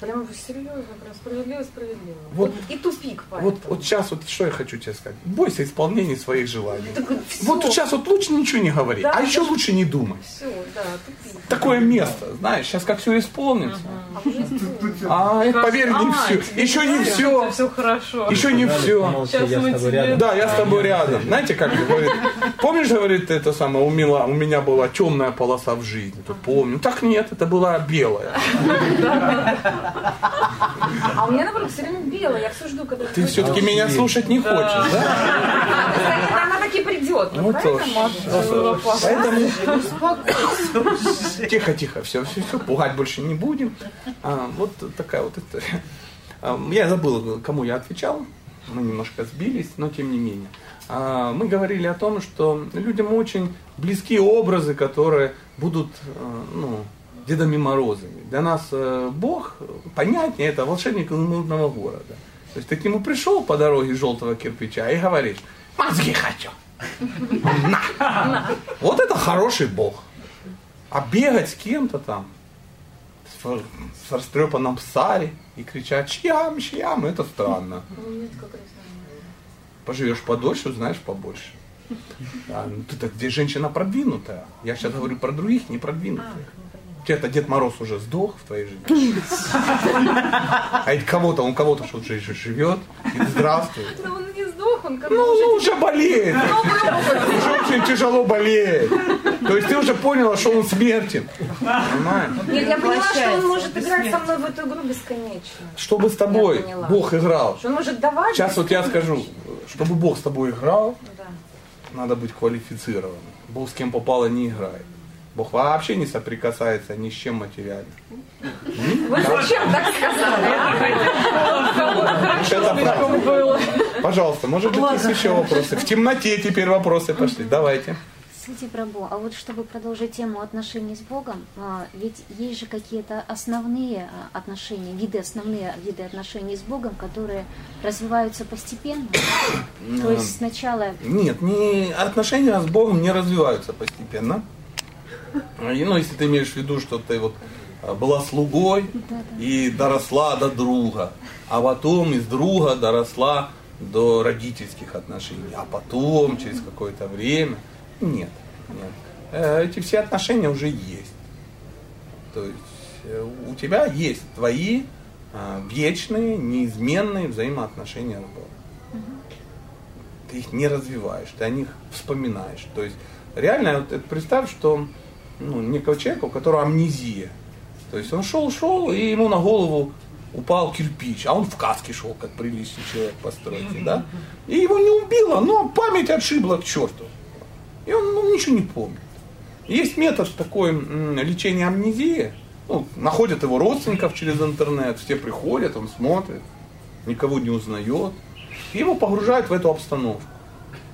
Прямо серьезно, прям справедливо, справедливо.
Вот-
и тупик
Вот,
поэтому.
вот сейчас вот что я хочу тебе сказать. Бойся исполнения своих желаний.
Так вот.
Вот сейчас вот лучше ничего не говори,
Да,
а еще
даже-
лучше не думай.
Все, да, тупик.
Такое место, знаешь, сейчас как все исполнится.
А сделано.
А, это, поверь, не
А,
все. Еще не все.
Все хорошо.
Еще не все.
Сейчас мы тебе...
Да, я с тобой рядом. Знаете, как говорит? Помнишь, говорит, это самое, у, меня, у меня была темная полоса в жизни. Помню. Так нет, это была белая.
А у меня, наоборот, все время белое. Я все жду, когда...
Ты все-таки меня слушать не хочешь, да?
Она таки придет.
Ну, то ж.
Поэтому...
Поэтому тихо, тихо, все, все, все, пугать больше не будем. А, вот такая вот история. А, Я забыл, кому я отвечал. Мы немножко сбились, но тем не менее. А, Мы говорили о том, что людям очень близки образы, которые будут ну, Дедами Морозами. Для нас э, Бог понятнее это волшебник изумрудного города. То есть ты к нему пришел по дороге желтого кирпича и говоришь, мозги хочу. На. Вот это хороший Бог. А бегать с кем-то там, с, растрепанном псаре и кричать «Чьям, чьям» это странно. Поживешь подольше, узнаешь побольше. А, ну, ты-то здесь женщина продвинутая. Я сейчас говорю про других, не продвинутых. Тебя-то Дед Мороз уже сдох в твоей жизни. А ведь кого-то, он кого-то что же живет. И здравствует.
Да он не сдох, он бы
Ну,
уже...
ну, уже болеет. Уже очень тяжело болеет. То есть ты уже поняла, что он смертен. Понимаешь?
Нет, я поняла, что он может играть со мной в эту игру бесконечно.
Чтобы с тобой. Бог играл.
Что он может давать...
Сейчас вот я скажу, чтобы Бог с тобой играл, надо быть квалифицированным. Бог с кем попало не играет. Бог вообще не соприкасается ни с чем материальным.
Вы зачем так сказали?
Пожалуйста, может быть, есть еще вопросы? В темноте теперь вопросы пошли. Давайте.
Святи Прабу, а вот чтобы продолжить тему отношений с Богом, а, ведь есть же какие-то основные а, отношения, виды, основные виды отношений с Богом, которые развиваются постепенно. То есть сначала
Нет, не, отношения с Богом не развиваются постепенно. И, ну, если ты имеешь в виду, что ты вот а, была слугой и доросла до друга, а потом из друга доросла до родительских отношений, а потом через какое-то время нет, нет. Э, Эти все отношения уже есть. То есть э, у тебя есть твои а, вечные, неизменные взаимоотношения с Богом ты их не развиваешь, ты о них вспоминаешь. То есть реально вот это представь, что ну, некого человека, у которого амнезия. То есть он шел, шел, и ему на голову упал кирпич, а он в каске шел, как приличный человек по да? И его не убило, но память отшибла к черту. И он ну, ничего не помнит. Есть метод такой м, лечения амнезии. Ну, находят его родственников через интернет, все приходят, он смотрит, никого не узнает. И его погружают в эту обстановку.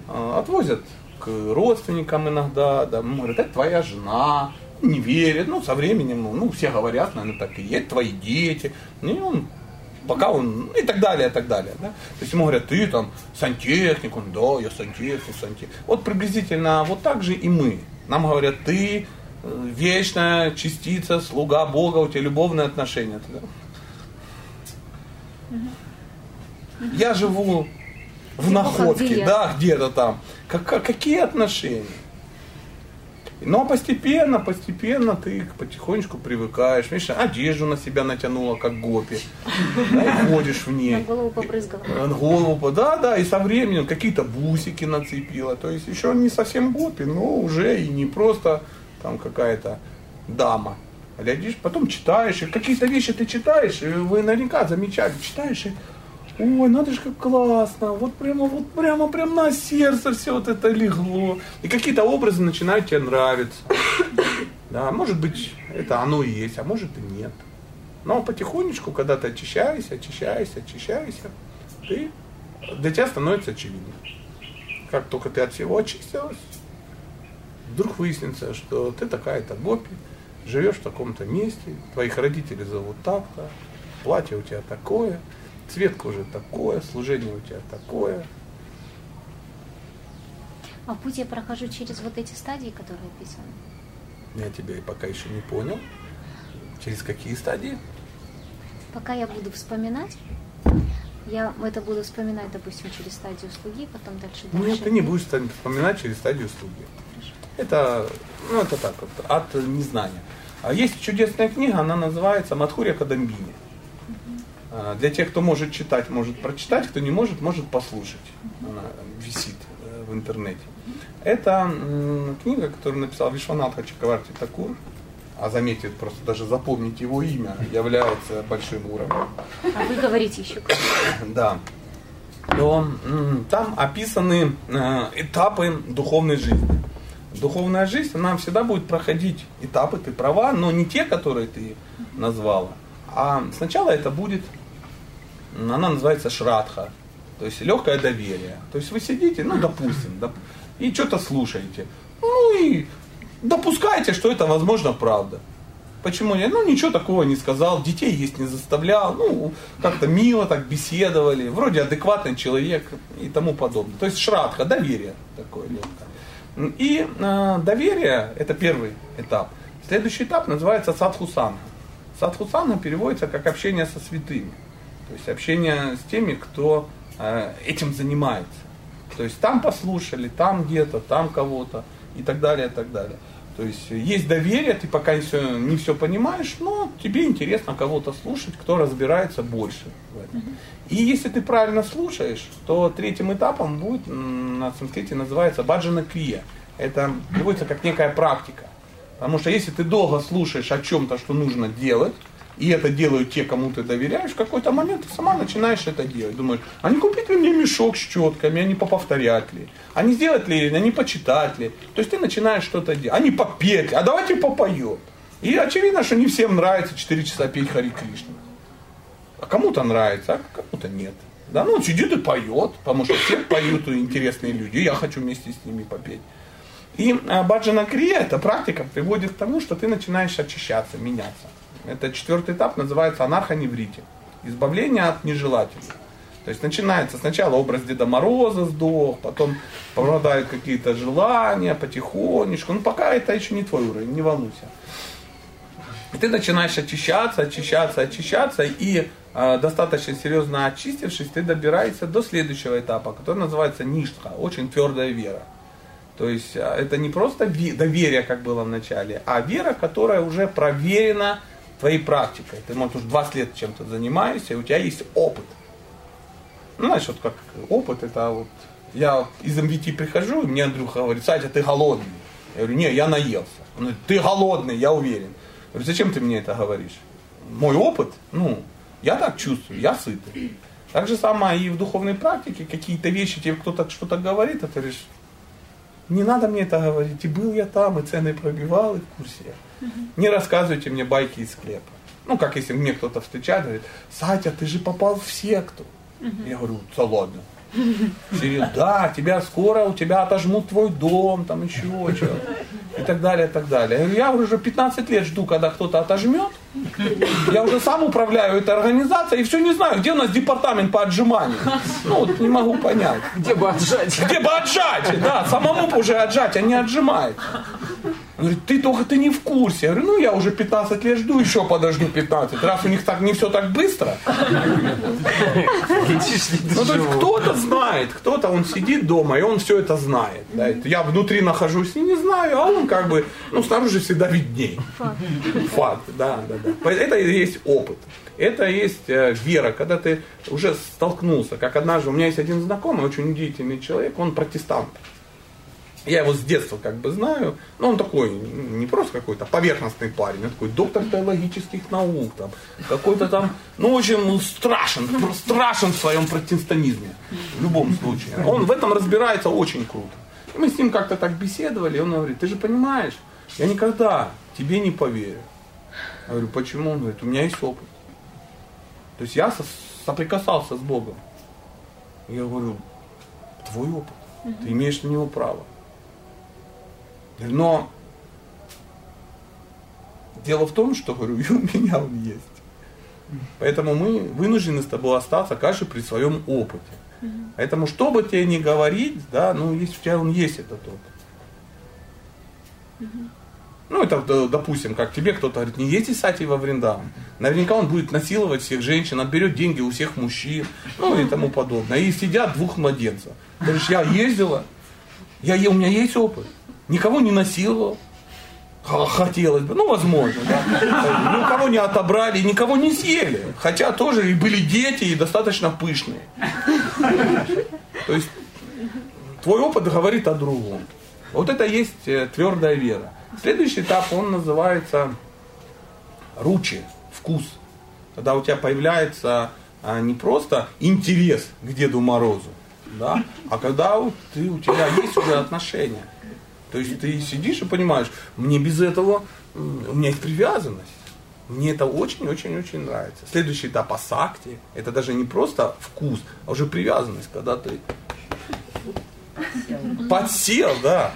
А, Отвозят к родственникам иногда, да, ну, говорят, это твоя жена, не верят, ну, со временем, ну, ну, все говорят, наверное, так и есть, твои дети. И он, пока он, ну, и так далее, и так далее. Да? То есть ему говорят, ты там сантехник, он, да, я сантехник, сантехник. Вот приблизительно вот так же и мы. Нам говорят, ты э, вечная частица, слуга Бога, у тебя любовные отношения. Да? Я живу в находке, да, где-то там. Как, как- какие отношения? Но постепенно, постепенно ты потихонечку привыкаешь. Видишь, одежду на себя натянула, как гопи. Да, и ходишь в
На
ней.
голову побрызгала.
Э, Голову, да, да, и со временем какие-то бусики нацепила. То есть еще не совсем гопи, но уже и не просто там какая-то дама. Глядишь, потом читаешь, и какие-то вещи ты читаешь, и вы наверняка замечали, читаешь, и ой, надо же как классно, вот прямо, вот прямо, прямо на сердце все вот это легло. И какие-то образы начинают тебе нравиться. Да, может быть, это оно и есть, а может и нет. Но потихонечку, когда ты очищаешься, очищаешься, очищаешься, ты, для тебя становится очевидно. Как только ты от всего очистилась, вдруг выяснится, что ты такая-то гопи, живешь в таком-то месте, твоих родителей зовут так-то, платье у тебя такое, цвет кожи такое, служение у тебя такое.
А путь я прохожу через вот эти стадии, которые описаны.
Я тебя и пока еще не понял. Через какие стадии?
Пока я буду вспоминать, я это буду вспоминать, допустим, через стадию слуги, потом дальше дальше.
Нет, ты не будешь вспоминать через стадию слуги. Это, ну, это так вот, от незнания. А есть чудесная книга, она называется «Мадхурья Кадамбини». А, Для тех, кто может читать, может прочитать, кто не может, может послушать. Она висит э, в интернете. Это книга, которую написал Вишванатха Чакаварти Такур. А заметьте, просто даже запомнить его имя является большим уровнем.
А вы говорите еще.
Да. То там описаны э, этапы духовной жизни. Духовная жизнь, она всегда будет проходить этапы, ты права, но не те, которые ты назвала. А сначала это будет, она называется шрадха, то есть легкое доверие. То есть вы сидите, ну, допустим, доп- и что-то слушаете. Ну и допускайте, что это, возможно, правда. Почему я, ну, ничего такого не сказал, детей есть не заставлял, ну, как-то мило так беседовали, вроде адекватный человек и тому подобное. То есть шрадха, доверие такое легкое. И э, доверие, это первый этап. Следующий этап называется садхусанга. Садхусанга переводится как общение со святыми. То есть общение с теми, кто э, этим занимается. То есть там послушали, там где-то, там кого-то и так далее, и так далее. То есть есть доверие, ты пока все, не все понимаешь, но тебе интересно кого-то слушать, кто разбирается больше в этом. И если ты правильно слушаешь, то третьим этапом будет на санскрите называется баджана крия. Это переводится как некая практика. Потому что если ты долго слушаешь о чем-то, что нужно делать, и это делают те, кому ты доверяешь, в какой-то момент ты сама начинаешь это делать. Думаешь, а не купить ли мне мешок с четками, а поповторять ли? А не сделать ли, а не почитать ли? То есть ты начинаешь что-то делать. А попеть, а давайте попоем. И очевидно, что не всем нравится 4 часа петь Хари Кришна. А кому-то нравится, а кому-то нет. Да, ну он сидит и поет, потому что все поют интересные люди, и я хочу вместе с ними попеть. И а, баджана крия, эта практика приводит к тому, что ты начинаешь очищаться, меняться. Это четвертый этап, называется анархоневрите. Избавление от нежелателей. То есть начинается сначала образ Деда Мороза сдох, потом пропадают какие-то желания потихонечку. Ну пока это еще не твой уровень, не волнуйся. И ты начинаешь очищаться, очищаться, очищаться, и э, достаточно серьезно очистившись, ты добираешься до следующего этапа, который называется ништха, очень твердая вера. То есть э, это не просто ве- доверие, как было в начале, а вера, которая уже проверена твоей практикой. Ты, может, уже 20 лет чем-то занимаешься, и у тебя есть опыт. Ну, знаешь, вот как опыт, это вот я из МВТ прихожу, и мне Андрюха говорит, Сатя, ты голодный. Я говорю, не, я наелся. Он говорит, ты голодный, я уверен. Я говорю, зачем ты мне это говоришь? Мой опыт, ну, я так чувствую, я сытый. Так же самое и в духовной практике, какие-то вещи, тебе кто-то что-то говорит, а ты говоришь, Не надо мне это говорить. И был я там, и цены пробивал, и в курсе. Не рассказывайте мне байки из склепа. Ну, как если мне кто-то встречает, говорит, Сатя, ты же попал в секту. Я говорю, да ладно. Да, тебя скоро, у тебя отожмут твой дом, там еще что и так далее, и так далее. Я, говорю, я уже 15 лет жду, когда кто-то отожмет. Я уже сам управляю этой организацией и все не знаю, где у нас департамент по отжиманию. Ну, вот не могу понять.
Где бы отжать?
Где бы отжать, да, самому бы уже отжать, а не отжимать. Он говорит, ты только ты не в курсе. Я говорю, ну я уже 15 лет жду, еще подожду 15. Раз у них так не все так быстро. Ну, то есть кто-то знает, кто-то он сидит дома, и он все это знает. Я внутри нахожусь и не знаю, а он как бы, ну, снаружи всегда видней. Факт, да, да, да. Это и есть опыт. Это есть э, вера, когда ты уже столкнулся. Как однажды, у меня есть один знакомый, очень удивительный человек, он протестант. Я его с детства как бы знаю, но он такой, не просто какой-то поверхностный парень, он такой доктор теологических наук, там, какой-то там, ну, в общем, страшен, страшен в своем протестантизме, в любом случае. Он в этом разбирается очень круто. И мы с ним как-то так беседовали, и он говорит, ты же понимаешь, я никогда тебе не поверю. Я говорю, почему? Он говорит, у меня есть опыт. То есть я соприкасался с Богом. Я говорю, твой опыт, ты имеешь на него право. Но дело в том, что, говорю, и у меня он есть. Поэтому мы вынуждены с тобой остаться, каждый при своем опыте. Поэтому, что бы тебе ни говорить, да, ну, есть у тебя он есть этот опыт. Ну, это, допустим, как тебе кто-то говорит, не едьте Сати во Вриндаван. Наверняка он будет насиловать всех женщин, отберет деньги у всех мужчин, ну и тому подобное. И сидят двух младенцев. Ты говоришь, я ездила, я, у меня есть опыт никого не насиловал. Хотелось бы, ну возможно, да. Никого не отобрали, никого не съели. Хотя тоже и были дети, и достаточно пышные. То есть твой опыт говорит о другом. Вот это есть э, твердая вера. Следующий этап, он называется ручи, вкус. Когда у тебя появляется а, не просто интерес к Деду Морозу, да, а когда ты, у тебя есть уже отношения. То есть ты сидишь и понимаешь, мне без этого, у меня есть привязанность. Мне это очень-очень-очень нравится. Следующий этап асакти, это даже не просто вкус, а уже привязанность, когда ты подсел, да.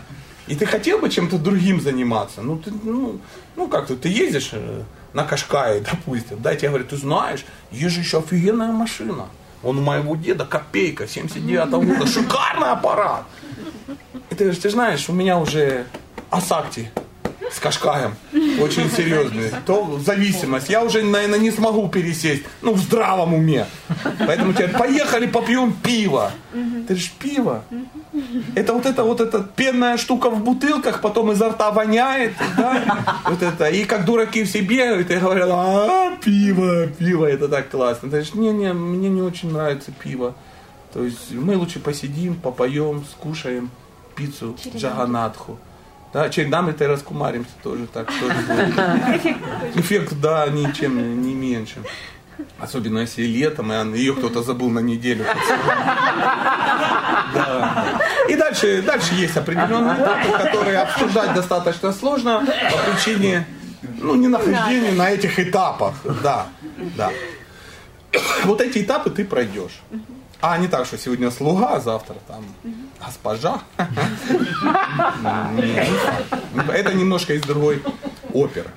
И ты хотел бы чем-то другим заниматься. Ну, ты, ну, ну как-то ты ездишь э, на Кашкае, допустим, да, и тебе говорят, ты знаешь, есть же еще офигенная машина. Он у моего деда копейка, 79-го года, шикарный аппарат. И ты говоришь, ты знаешь, у меня уже Асакти с Кашкаем очень серьезный. То зависимость. Я уже, наверное, не смогу пересесть. Ну, в здравом уме. Поэтому теперь поехали попьем пиво. Ты говоришь, пиво? Это вот эта вот эта пенная штука в бутылках, потом изо рта воняет, да? Вот это. И как дураки все бегают и говорят, а, пиво, пиво, это так классно. Ты говоришь, не-не, мне не очень нравится пиво. То есть мы лучше посидим, попоем, скушаем пиццу Джаганатху. Да, чередам это раскумаримся тоже так. Эффект, да, ничем не меньше. Особенно если летом, и ее кто-то забыл на неделю. Да. И дальше, дальше есть определенные этапы, которые обсуждать достаточно сложно по причине ну, не нахождения на этих этапах. Да, да. Вот эти этапы ты пройдешь. А не так, что сегодня слуга, а завтра там госпожа. Это немножко из другой оперы.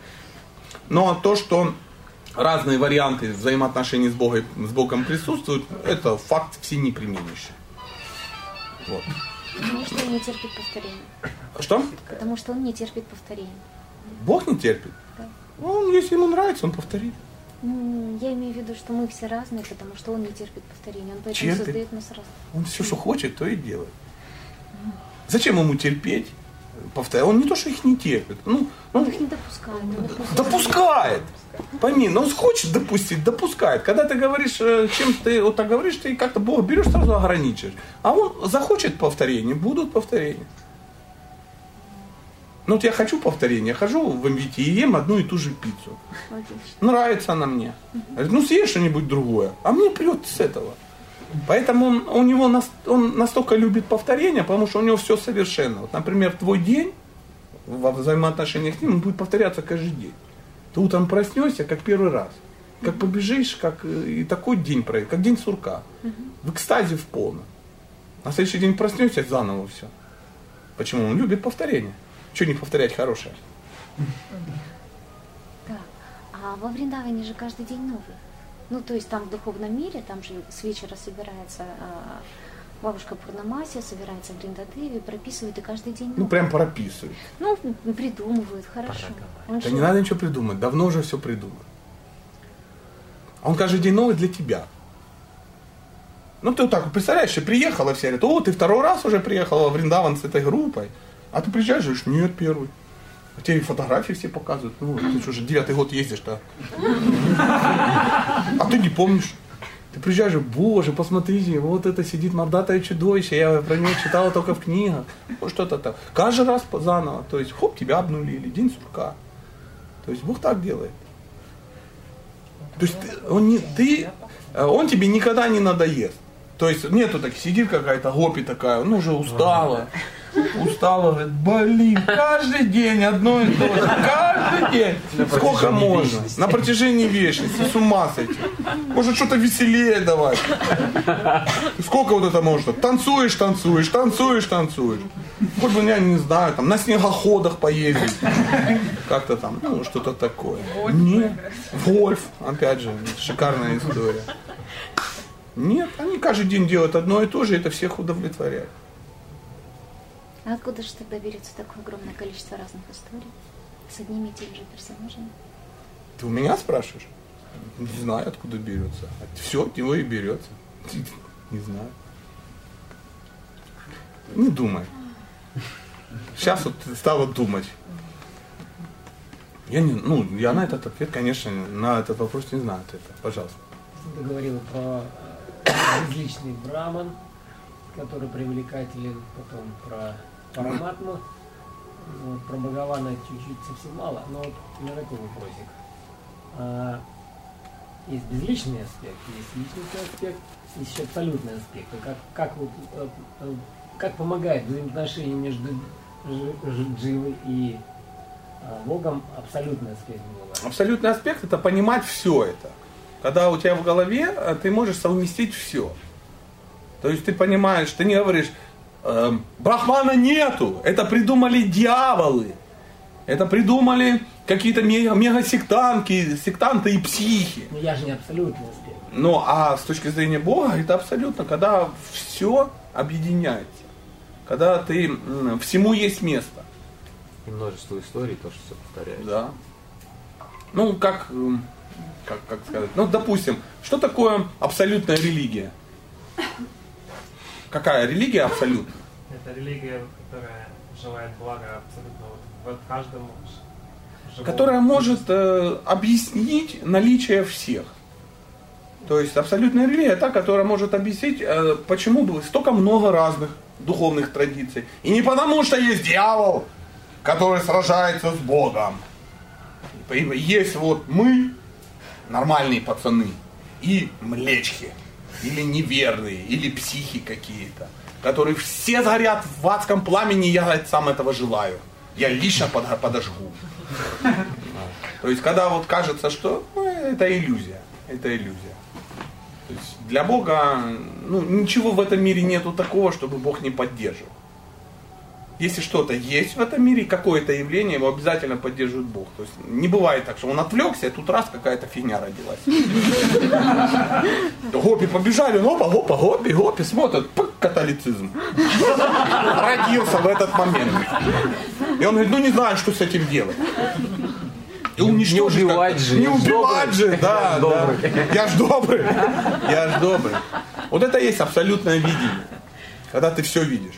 Но то, что разные варианты взаимоотношений с Богом, с Богом присутствуют, это факт все неприменяющий.
Вот. Потому что он не терпит повторения.
Что?
Потому что он не терпит повторения.
Бог не терпит? Да. Он, если ему нравится, он повторит.
Я имею в виду, что мы все разные, потому что он не терпит повторения. Он поэтому
Терпит.
создает нас разных.
Он все, что хочет, то и делает. Зачем ему терпеть? Повторяю, он не то, что их не терпит. Ну,
он, он их не допускает. Он
допускает. допускает. Пойми, но он хочет допустить, допускает. Когда ты говоришь, э, чем ты вот так говоришь, ты как-то Бога берешь, сразу ограничиваешь. А он захочет повторения, будут повторения. Ну вот я хочу повторения, хожу в МВТ и ем одну и ту же пиццу. Отлично. Нравится она мне. Говорит, ну съешь что-нибудь другое. А мне прет с этого. Поэтому он, у него нас, он настолько любит повторение, потому что у него все совершенно. Вот, например, твой день во взаимоотношениях с ним он будет повторяться каждый день. Ты утром проснешься, как первый раз. Как побежишь, как э, и такой день пройдет, как день сурка. В экстазе в полном. На следующий день проснешься заново все. Почему? Он любит повторение. Чего не повторять хорошее?
Так. А во Вриндаване же каждый день новый. Ну, то есть там в духовном мире, там же с вечера собирается а, бабушка Пурнамасия, собирается Вриндадеви, прописывают и каждый день новый.
Ну, прям прописывают.
Ну, придумывают, хорошо. Он
Да
же-
не надо ничего придумать, давно уже все придумано. А он каждый день новый для тебя. Ну, ты вот так вот представляешь, ты приехала, все говорят, о, ты второй раз уже приехала в Вриндаван с этой группой. А ты приезжаешь, говоришь, нет, первый. А тебе фотографии все показывают. Ну, ты что же девятый год ездишь-то. А ты не помнишь. Ты приезжаешь, боже, посмотрите, вот это сидит мордатое чудовище, я про него читала только в книгах. Ну, что-то там. Каждый раз заново. То есть, хоп, тебя обнулили, день сурка. То есть, Бог так делает. То есть, он, не, ты, он тебе никогда не надоест. То есть, нету так, сидит какая-то гопи такая, ну, уже устала. Устала, говорит, блин, каждый день одно и то же, каждый день. Сколько можно?
вечности.
На протяжении вечности, с ума сойти. Может что-то веселее давать. Сколько вот это можно? Танцуешь, танцуешь, танцуешь, танцуешь. Хоть бы, я не знаю, там, на снегоходах поездить. Как-то там, ну, что-то такое. Нет. Вольф, опять же, шикарная история. Нет, они каждый день делают одно и то же, и это всех удовлетворяет.
А откуда же тогда берется такое огромное количество разных историй с одними и теми же персонажами?
Ты у меня спрашиваешь? Не знаю, откуда берется. Все от него и берется. Не знаю. Не думай. Сейчас вот стала думать. Я не, ну, я на этот ответ, конечно, на этот вопрос не знаю ответа. Пожалуйста.
Ты говорил про э, безличный браман, который привлекателен, потом про параматму, вот, про Бхагавана чуть-чуть совсем мало, но вот у такой вопросик. А, есть безличный аспект, есть личностный аспект, есть еще абсолютный аспект. И Как, как, вот, э, э, как помогает взаимоотношения между Джи- Джи- Дживой и а, Богом абсолютный аспект Бога?
Абсолютный аспект это понимать все это. Когда у тебя в голове э, ты можешь совместить все. То есть ты понимаешь, ты не говоришь, Брахмана нету, это придумали дьяволы, это придумали какие-то мега, мега-сектанты, сектанты и психи.
Ну я же не абсолютный аспект.
Ну, а с точки зрения Бога, это абсолютно, когда все объединяется. Когда ты, всему есть место.
И множество историй тоже все повторяется.
Да. Ну, как, как, как сказать, ну, допустим, что такое абсолютная религия? Какая религия абсолютная?
Это религия, которая желает блага абсолютно вот в каждом ж- живом.
Которая может э, объяснить наличие всех. То есть абсолютная религия та, которая может объяснить, э, почему было столько много разных духовных традиций. И не потому, что есть дьявол, который сражается с Богом. Есть вот мы, нормальные пацаны, и млечки, или неверные, или психи какие-то, которые все горят в адском пламени, я сам этого желаю. Я лично под- подожгу. То есть, когда вот кажется, что ну, это иллюзия, это иллюзия. То есть, для Бога ну, ничего в этом мире нету такого, чтобы Бог не поддерживал. Если что-то есть в этом мире, какое-то явление, его обязательно поддерживает Бог. То есть не бывает так, что он отвлекся, и тут раз какая-то фигня родилась. Гопи побежали, опа, опа, гопи, гопи, смотрят, пык, католицизм. Родился в этот момент. И он говорит, ну не знаю, что с этим делать. И уничтожить
Не убивать же,
Не убивать же, да,
Я ж
да.
добрый.
Я ж добрый. Я ж добрый. Вот это есть абсолютное видение. Когда ты все видишь.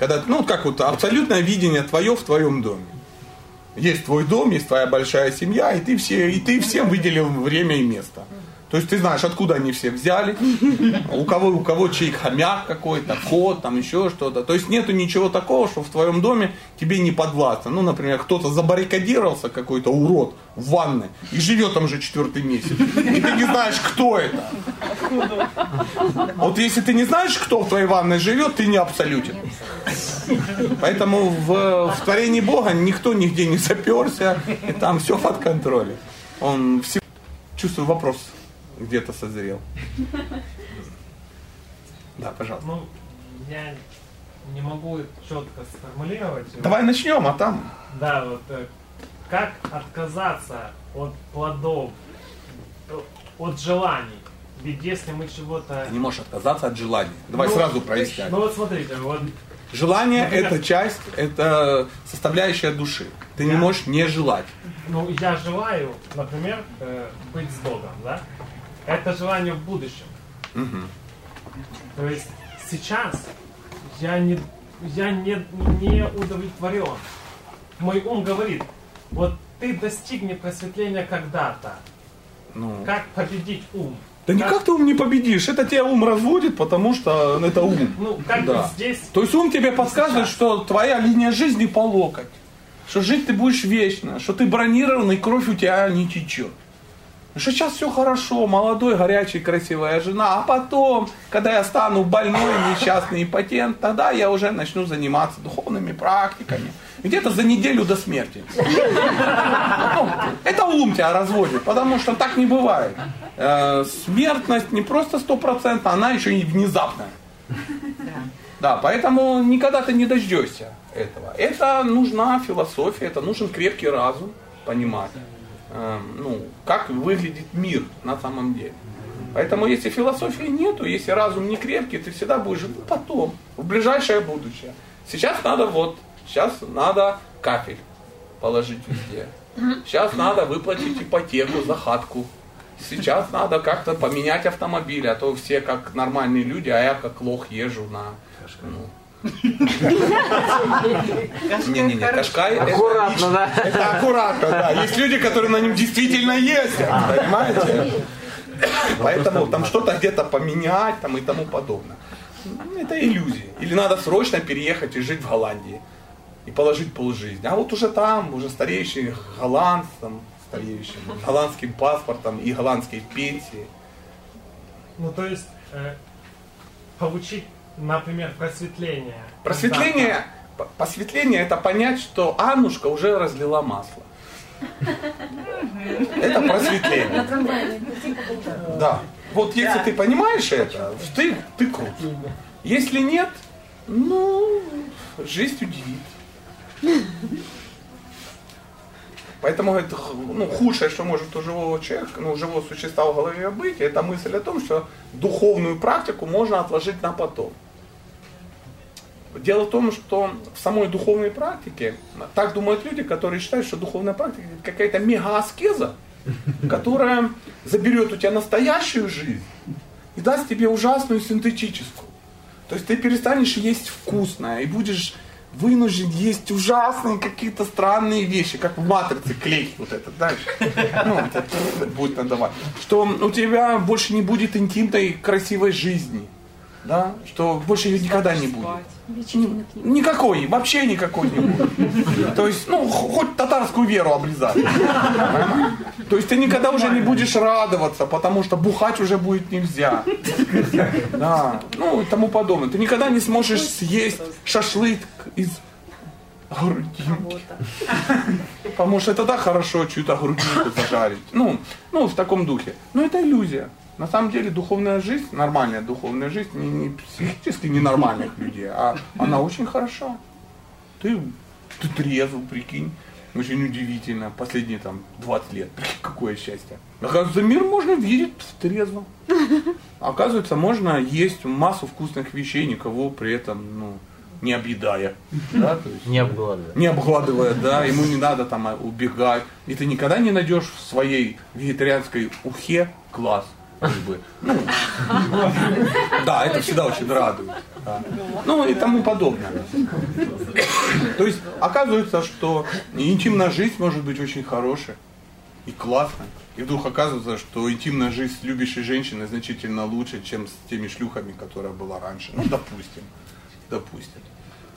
Когда, ну, как вот абсолютное видение твое в твоем доме. Есть твой дом, есть твоя большая семья, и ты, все, и ты всем выделил время и место. То есть ты знаешь, откуда они все взяли, у кого, у кого чей хомяк какой-то, кот, там еще что-то. То есть нету ничего такого, что в твоем доме тебе не подвластно. Ну, например, кто-то забаррикадировался, какой-то урод в ванной, и живет там уже четвертый месяц. И ты не знаешь, кто это. Вот если ты не знаешь, кто в твоей ванной живет, ты не абсолютен. Поэтому в, в творении Бога никто нигде не заперся, и там все под контролем. Он все... Чувствую, вопрос где-то созрел. Да, пожалуйста.
Ну, я не могу четко сформулировать.
Давай начнем, а там...
Да, вот э, как отказаться от плодов, э, от желаний. Ведь если мы чего-то...
Ты не можешь отказаться от желаний. Давай
Ну,
сразу прояснять.
Ну вот смотрите, вот
Желание
Например-
это часть, это составляющая души. Ты не можешь не желать.
ну, я желаю, например, э, быть с Богом, да? Это желание в будущем.
Мгм.
То есть сейчас я не, я не, не удовлетворен. Мой ум говорит, вот ты достигни просветления когда-то.
Ну.
Как победить ум?
Да никак ты ум не победишь. Это тебя ум разводит, потому что это ум.
Ну, как
Да.
здесь...
То есть ум тебе подсказывает, что твоя линия жизни по локоть. Что жить ты будешь вечно, что ты бронированный, кровь у тебя не течет. Что сейчас все хорошо, молодой, горячий, красивая жена, а потом, когда я стану больной, несчастный импотент, тогда я уже начну заниматься духовными практиками. Где-то за неделю до смерти. Ну, это ум тебя разводит, потому что так не бывает. Э, Смертность не просто стопроцентная, она еще и внезапная. Да, поэтому никогда ты не дождешься этого. Это нужна философия, это нужен крепкий разум, понимать, ну, как выглядит мир на самом деле. Поэтому если философии нету, если разум не крепкий, ты всегда будешь жить ну, потом, в ближайшее будущее. Сейчас надо вот, сейчас надо кафель положить везде. Сейчас надо выплатить ипотеку за хатку. Сейчас надо как-то поменять автомобиль, а то все как нормальные люди, а я как лох езжу на... ну. Не-не-не, Кашкай это
Аккуратно,
лично-
да?
Это аккуратно, да. Есть люди, которые на нем действительно ездят, понимаете? Поэтому там что-то где-то поменять там и тому подобное. Ну, Это иллюзии. Или надо срочно переехать и жить в Голландии. И положить полжизни. А вот уже там, уже стареющий голландцем, стареющим голландским паспортом и голландской пенсией.
Ну, то есть, э, получить, например, просветление.
Просветление, п- посветление это понять, что Аннушка уже разлила масло. Это просветление. Да. Вот если ты понимаешь это, ты, ты крут. Если нет, ну, жизнь удивит. Поэтому это ну, худшее, что может у живого человека, ну, у живого существа в голове быть, это мысль о том, что духовную практику можно отложить на потом. Дело в том, что в самой духовной практике, так думают люди, которые считают, что духовная практика это какая-то мега-аскеза, которая заберет у тебя настоящую жизнь и даст тебе ужасную синтетическую. То есть ты перестанешь есть вкусное и будешь вынужден есть ужасные какие-то странные вещи, как в матрице клей вот этот, знаешь, ну, это будет надавать. Что у тебя больше не будет интимной красивой жизни, да, что больше ее никогда не будет. Никакой, вообще никакой не будет. То есть, ну, хоть татарскую веру облизать. То есть ты никогда уже не будешь радоваться, потому что бухать уже будет нельзя. Да, ну и тому подобное. Ты никогда не сможешь съесть шашлык из грудинки. Потому что тогда хорошо чью-то грудинку зажарить. Ну, ну, в таком духе. Но это иллюзия. На самом деле духовная жизнь, нормальная духовная жизнь, не, не психически ненормальных людей, а она очень хороша. Ты, ты трезв, прикинь. Очень удивительно. Последние там 20 лет. Прикинь, какое счастье. Оказывается, мир можно видеть трезво. Оказывается, можно есть массу вкусных вещей, никого при этом, ну, не объедая. Да, то есть,
Не обгладывая.
не обгладывая, да, ему не надо там а, убегать. И ты никогда не найдешь в своей вегетарианской ухе глаз. Как бы. Ну, да, это всегда очень радует. да. Ну и тому подобное. То есть оказывается, что интимная жизнь может быть очень хорошей и классной. И вдруг оказывается, что интимная жизнь с любящей женщиной значительно лучше, чем с теми шлюхами, которая была раньше. Ну, допустим. Допустим.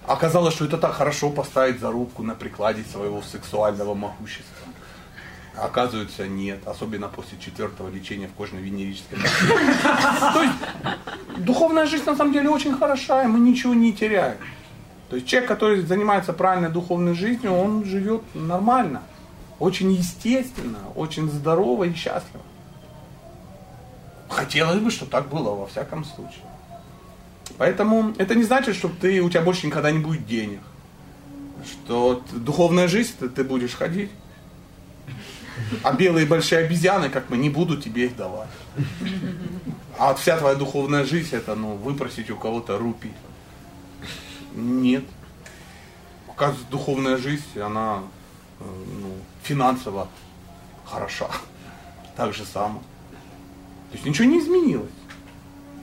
Оказалось, что это так хорошо поставить зарубку на прикладе своего сексуального могущества. Оказывается, нет, особенно после четвертого лечения в кожно-венерической. То есть духовная жизнь на самом деле очень хороша, и мы ничего не теряем. То есть человек, который занимается правильной духовной жизнью, он живет нормально, очень естественно, очень здорово и счастливо. Хотелось бы, чтобы так было во всяком случае. Поэтому это не значит, что ты, у тебя больше никогда не будет денег. Что духовная жизнь, ты, ты будешь ходить. А белые большие обезьяны, как мы, не будут тебе их давать. А вся твоя духовная жизнь, это ну, выпросить у кого-то рупий. Нет. Оказывается, духовная жизнь, она э, ну, финансово хороша. Так же само. То есть ничего не изменилось.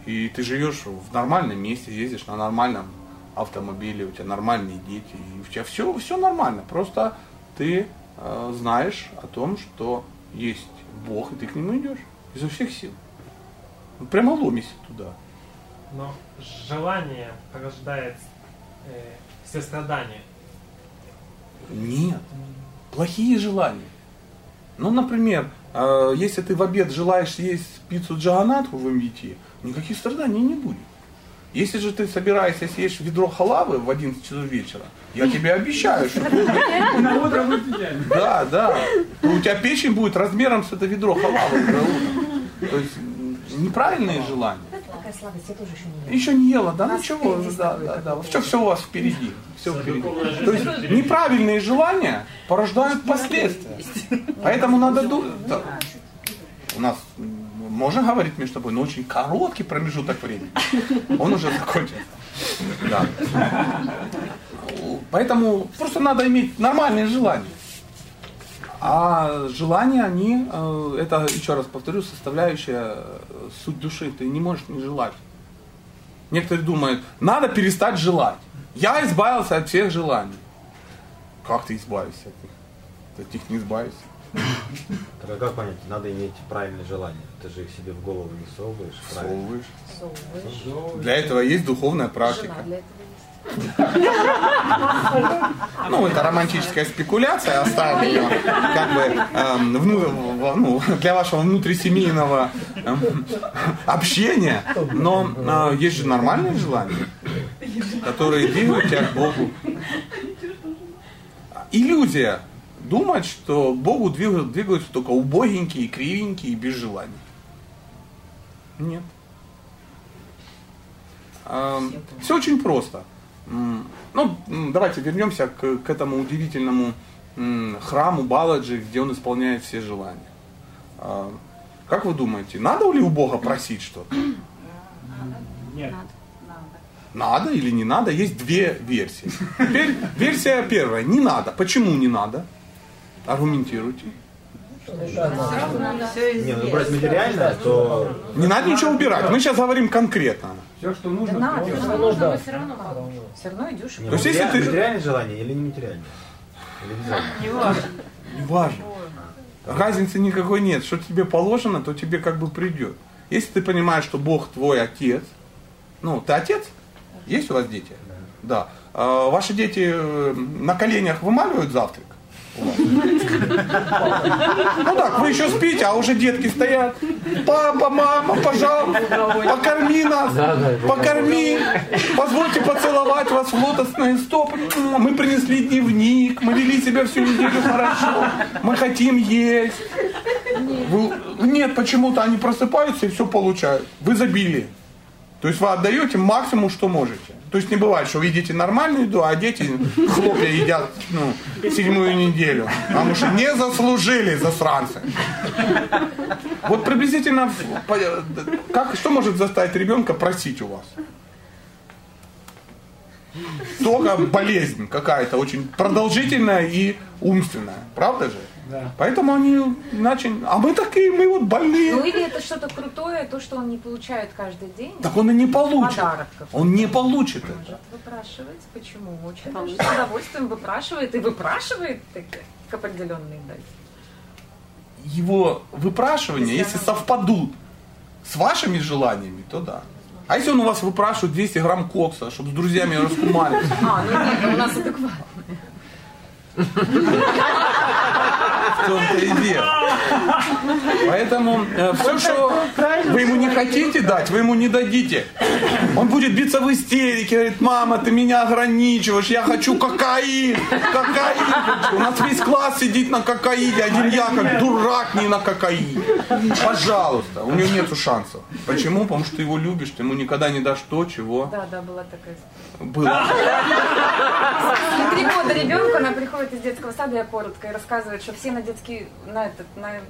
И ты живешь в нормальном месте, ездишь на нормальном автомобиле, у тебя нормальные дети, и у тебя все, все нормально. Просто ты э, знаешь о том, что есть Бог, и ты к нему идешь изо всех сил. Ну, Прямо ломись туда.
Но желание порождает э, все страдания.
Нет. Плохие желания. Ну, например, э, если ты в обед желаешь есть пиццу джаганатху в МВТ, никаких страданий не будет. Если же ты собираешься съесть ведро халавы в 11 часов вечера, я тебе обещаю, что
На утро будет идеально.
да, да, у тебя печень будет размером с это ведро халавы. То есть неправильные желания.
Такая слабость, я тоже еще не ела.
Еще не ела, да,
У нас
ничего,
впереди
да, да, да. Все, все у вас впереди. Все впереди. То есть неправильные желания порождают последствия. Поэтому надо думать. У нас можно говорить между собой, но очень короткий промежуток времени. Он уже закончился. Да. Поэтому просто надо иметь нормальные желания. А желания, они, э, это, еще раз повторю, составляющая э, суть души. Ты не можешь не желать. Некоторые думают, надо перестать желать. Я избавился от всех желаний. Как ты избавишься от них? Ты от них не избавишься.
Так а как понять, надо иметь правильные желания? Ты же их себе в голову не совываешь. правильно?
Всовываешь. Для этого есть духовная практика.
Жена для этого
Ну, это романтическая спекуляция, оставим ее как бы эм, вну- в- ну, для вашего внутрисемейного эм, общения. Но э, есть же нормальные желания, которые двигают тебя к Богу. Иллюзия думать, что Богу двигают- двигаются только убогенькие, кривенькие и без желаний. Нет. Все очень просто. Ну, давайте вернемся к, к этому удивительному храму Баладжи, где он исполняет все желания. А, Как вы думаете, надо ли у Бога просить что-то?
Нет.
Надо или не надо? Есть две версии. Теперь версия первая. Не надо. Почему не надо? Аргументируйте.
Не, ну брать материальное, то
Не надо ничего убирать. Мы сейчас говорим конкретно.
Все, что нужно.
надо,
просто.
что нужно, все равно надо. Все равно идешь. и
не,
То есть, если
материальное,
ты-
материальное желание или не материальное? Или обязательно?
Неважно.
Неважно. Разницы никакой нет. Что тебе положено, то тебе как бы придет. Если ты понимаешь, что Бог твой отец, ну, ты отец? Есть у вас дети? Да. А, ваши дети э, на коленях вымаливают завтрак? Ну так, вы еще спите, а уже детки стоят. Папа, мама, пожалуйста, покорми нас, покорми. Позвольте поцеловать вас в лотосные стопы. Мы принесли дневник, мы вели себя всю неделю хорошо, мы хотим есть. Вы- нет, почему-то они просыпаются и все получают. В изобилии. То есть вы отдаете максимум, что можете. То есть не бывает, что вы едите нормальную еду, а дети хлопья едят ну, седьмую неделю. Потому что не заслужили засранцы. Вот приблизительно как, что может заставить ребенка просить у вас? Только болезнь какая-то очень продолжительная и умственная. Правда же?
Да.
Поэтому они иначе... А мы такие, мы вот больные.
Ну или это что-то крутое, то, что он не получает каждый день.
Так он и не получит.
Подарок.
Он не получит это.
Может выпрашивать. Почему? Очень даже с удовольствием выпрашивает и выпрашивает такие к определенной дате.
Его выпрашивания, если совпадут с вашими желаниями, то да. А если он у вас выпрашивает 200 грамм кокса, чтобы с друзьями раскумарить?
А, ну нет, у нас адекватно.
В том-то и дело. Поэтому все, что вы ему не хотите дать, вы ему не дадите. Он будет биться в истерике, говорит, мама, ты меня ограничиваешь, я хочу кокаин, кокаин. У нас весь класс сидит на кокаине, один я как дурак не на кокаине. Пожалуйста, у него нету шансов. Почему? Потому что ты его любишь, ты ему никогда не дашь то, чего
Да, да, была такая история.
Было.
На три года ребенку она приходит из детского сада, я коротко, и рассказывает, что все на детский, на этот, на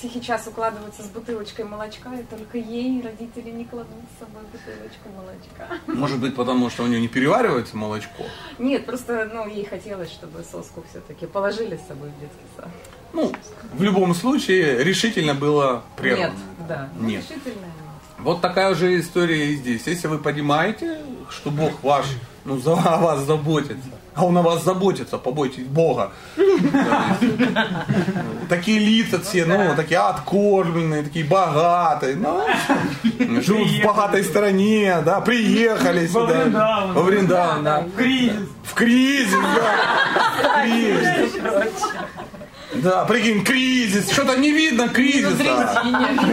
тихий час укладываются с бутылочкой молочка, и только ей родители не кладут с собой бутылочку молочка.
Может быть, потому что у него не переваривается молочко.
Нет, просто, ну, ей хотелось, чтобы соску все-таки положили с собой в детский сад.
Ну, в любом случае, решительно было прервано.
Нет, да. ну,
Нет.
Решительно.
Вот такая же история и здесь. Если вы понимаете, что Бог ваш, ну, за о вас заботится, а Он о вас заботится, побойтесь Бога. Такие лица все, ну, такие откормленные, такие богатые, ну, живут в богатой стране, да, приехали сюда. Во Вриндаван, да.
В кризис.
В кризис, да. В кризис. Да, прикинь, кризис. Что-то не видно кризиса.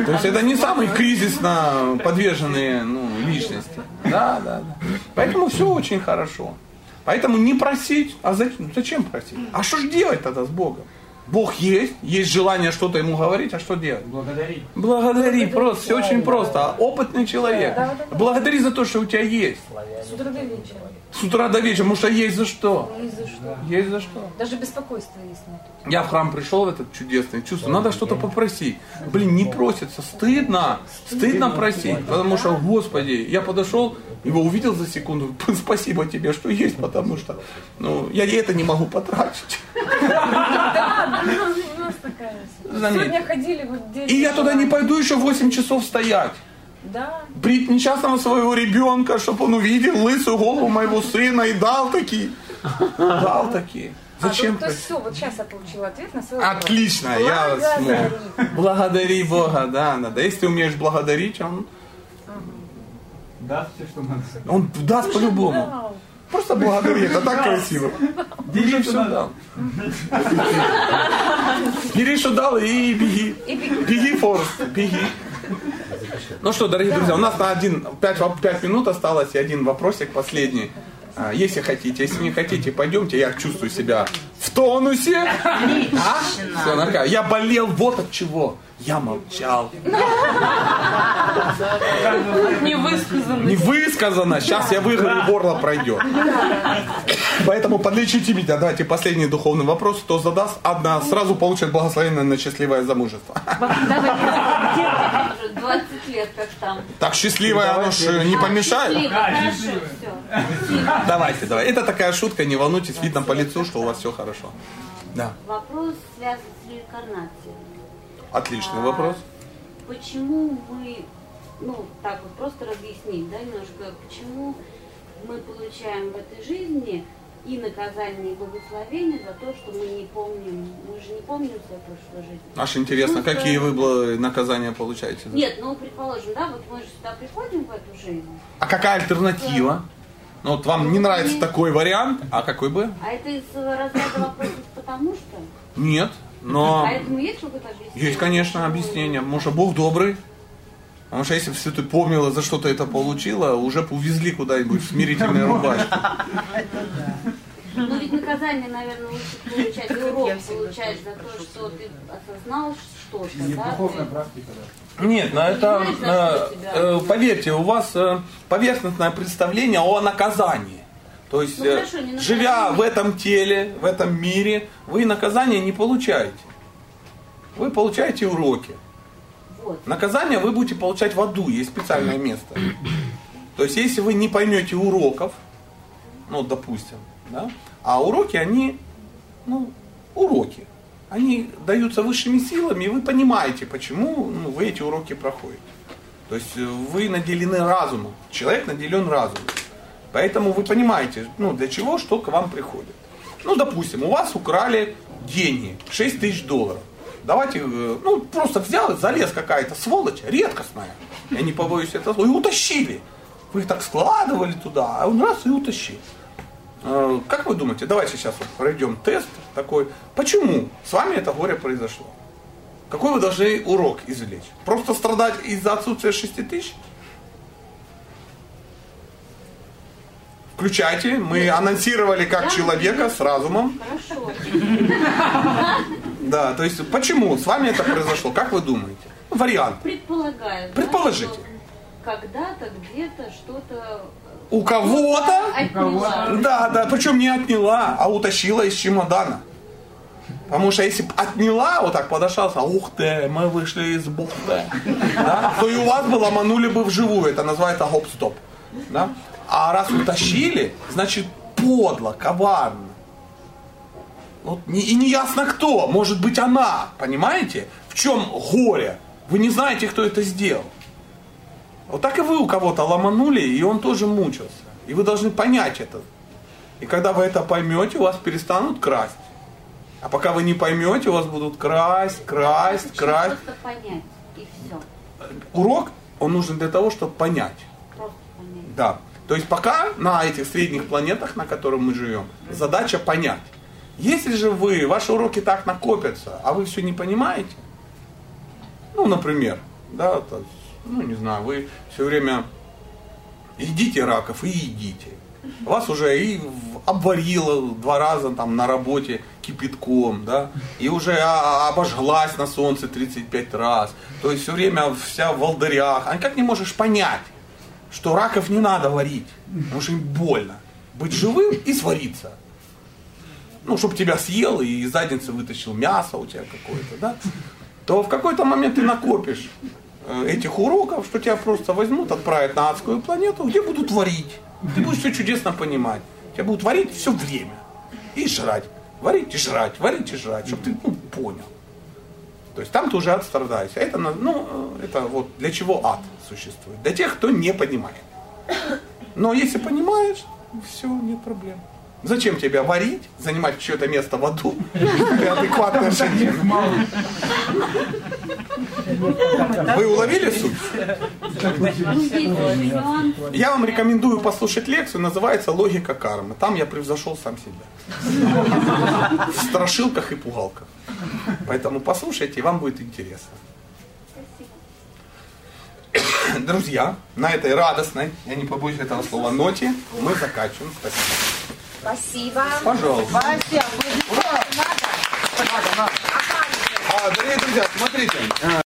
То есть это не самые кризисно подверженные ну, личности. Да, да, да. Поэтому все очень хорошо. Поэтому не просить, а зачем, зачем просить? А что же делать тогда с Богом? Бог есть, есть желание что-то ему говорить, а что делать?
Благодари.
Благодари, просто, все очень просто. А Опытный человек.
Да, да, да.
Благодари за то, что у тебя есть.
С утра до вечера.
С утра до вечера, потому что есть за что.
Есть за что.
Есть за что.
Даже беспокойства есть нет.
Я в храм пришел в этот чудесный чувство. Надо что-то попросить. Блин, не просится. Стыдно. Стыдно просить. Потому что, Господи, я подошел, его увидел за секунду. Спасибо тебе, что есть, потому что ну, я это не могу потратить.
Да, да, у нас такая.
Заметь.
Сегодня ходили вот дети.
И я туда не пойду еще 8 часов стоять.
Да.
Брить несчастного своего ребенка, чтобы он увидел лысую голову моего сына и дал такие. Дал такие. Зачем
А, то есть
просить?
все, вот сейчас я получила ответ на свой вопрос.
Отлично, я смог. Благодари Бога, да, да. Если ты умеешь благодарить, он,
Даст все, что надо.
он даст по-любому. Просто благодари, это так красиво. Уже все дал. Бери, что дал, и беги. Беги, Форест, беги. Ну что, дорогие друзья, у нас на один, пять, воп- пять минут осталось и один вопросик последний. А, Если хотите, если не хотите, пойдемте, я чувствую себя в тонусе. А? Все. Я болел вот от чего. Я молчал.
Не высказано.
Не высказано. Сейчас я выиграю, горло пройдет. Поэтому подлечите меня. Давайте последний духовный вопрос. Кто задаст, одна сразу получит благословенное на счастливое замужество.
20 лет как там.
Так счастливое, оно ж не помешает. Давайте, давай. Это такая шутка, не волнуйтесь, видно по лицу, что у вас все хорошо. Да,
Вопрос связан с реинкарнацией.
Отличный вопрос.
Почему мы, ну, так вот просто разъяснить, да, немножко, почему мы получаем в этой жизни и наказание, и благословение за то, что мы не помним, мы же не помним свою прошлую жизнь.
Аж интересно,
Ну,
какие
да.
вы наказания получаете? за
Нет, ну, предположим, да, вот мы же сюда приходим в эту жизнь,
А какая альтернатива? Ну вот вам не нравится такой вариант, а какой бы?
а это из разряда вопросов потому что?
Нет, но
А этому есть какое-то объяснение?
есть, конечно, объяснение. Может, Бог добрый? Потому что если бы все ты помнила, за что ты это получила, уже бы увезли куда-нибудь в смирительной рубашке.
Ну ведь наказание, наверное, лучше получать, и урок получать за то, что ты осознал что-то, да?
Практика, да.
Нет, но это,
что
э, поверьте, у вас э, поверхностное представление о наказании. То есть,
Ну,
э,
хорошо,
живя в этом теле, в этом мире, вы наказание не получаете. Вы получаете уроки.
Вот.
Наказание вы будете получать в аду, есть специальное место. То есть, если вы не поймете уроков, ну, допустим, да, а уроки, они, ну, уроки. Они даются высшими силами, и вы понимаете, почему ну, вы эти уроки проходите. То есть э, вы наделены разумом. Человек наделен разумом. Поэтому вы понимаете, ну, для чего, что к вам приходит. Ну, допустим, у вас украли деньги, 6 тысяч долларов. Давайте, э, ну, просто взял, залез какая-то сволочь, редкостная, я не побоюсь этого слова, и утащили. Вы их так складывали туда, а он раз и утащил. Э, Как вы думаете, давайте сейчас вот пройдем тест такой. Почему с вами это горе произошло? Какой вы должны урок извлечь? Просто страдать из-за отсутствия 6 тысяч? Включайте, мы анонсировали как человека с разумом.
Хорошо.
Да, то есть почему с вами это произошло? Как вы думаете? Вариант.
Предполагаю. да,
Предположите.
что Когда-то, где-то, что-то...
У кого-то,
Отняла.
да, да, причем не отняла, а утащила из чемодана. Потому что если бы отняла, вот так подошла, ух ты, мы вышли из бухты, да, то и у вас бы ломанули бы вживую. Это называется гоп-стоп. Да? А раз утащили, значит подло, коварно. Вот, и не ясно кто, может быть она, понимаете? В чем горе? Вы не знаете, кто это сделал. Вот так и вы у кого-то ломанули, и он тоже мучился. И вы должны понять это. И когда вы это поймете, у вас перестанут красть. А пока вы не поймете, у вас будут красть, красть, красть.
Просто понять, и все.
Урок, он нужен для того, чтобы понять.
Просто понять.
Да. То есть пока на этих средних планетах, на которых мы живем, задача понять. Если же вы, ваши уроки так накопятся, а вы все не понимаете, ну, например, да, то ну, не знаю, вы все время едите раков и едите. Вас уже и обварило два раза там на работе кипятком, да, и уже а- обожглась на солнце 35 раз. То есть все время вся в волдырях. А как не можешь понять, что раков не надо варить, потому что им больно. Быть живым и свариться. Ну, чтобы тебя съел и из задницы вытащил мясо у тебя какое-то, да? То в какой-то момент ты накопишь э, этих уроков, что тебя просто возьмут, отправят на адскую планету, где будут варить. Ты будешь все чудесно понимать. Тебя будут варить все время. И жрать. Варить и жрать, варить и жрать, чтобы ты ну, понял. То есть там ты уже отстрадаешься. Это, на- ну, э, это вот для чего ад существует? Для тех, кто не понимает. Но если понимаешь, все, нет проблем. Зачем тебя варить, занимать чье-то место в аду? Ты адекватная. Вы уловили суть? Я вам рекомендую послушать лекцию, называется «Логика кармы». Там я превзошел сам себя. В страшилках и пугалках. Поэтому послушайте, и вам будет интересно. Друзья, на этой радостной, я не побоюсь этого слова, ноте мы заканчиваем. Спасибо.
Спасибо.
Пожалуйста.
Спасибо.
А, дорогие друзья, смотрите.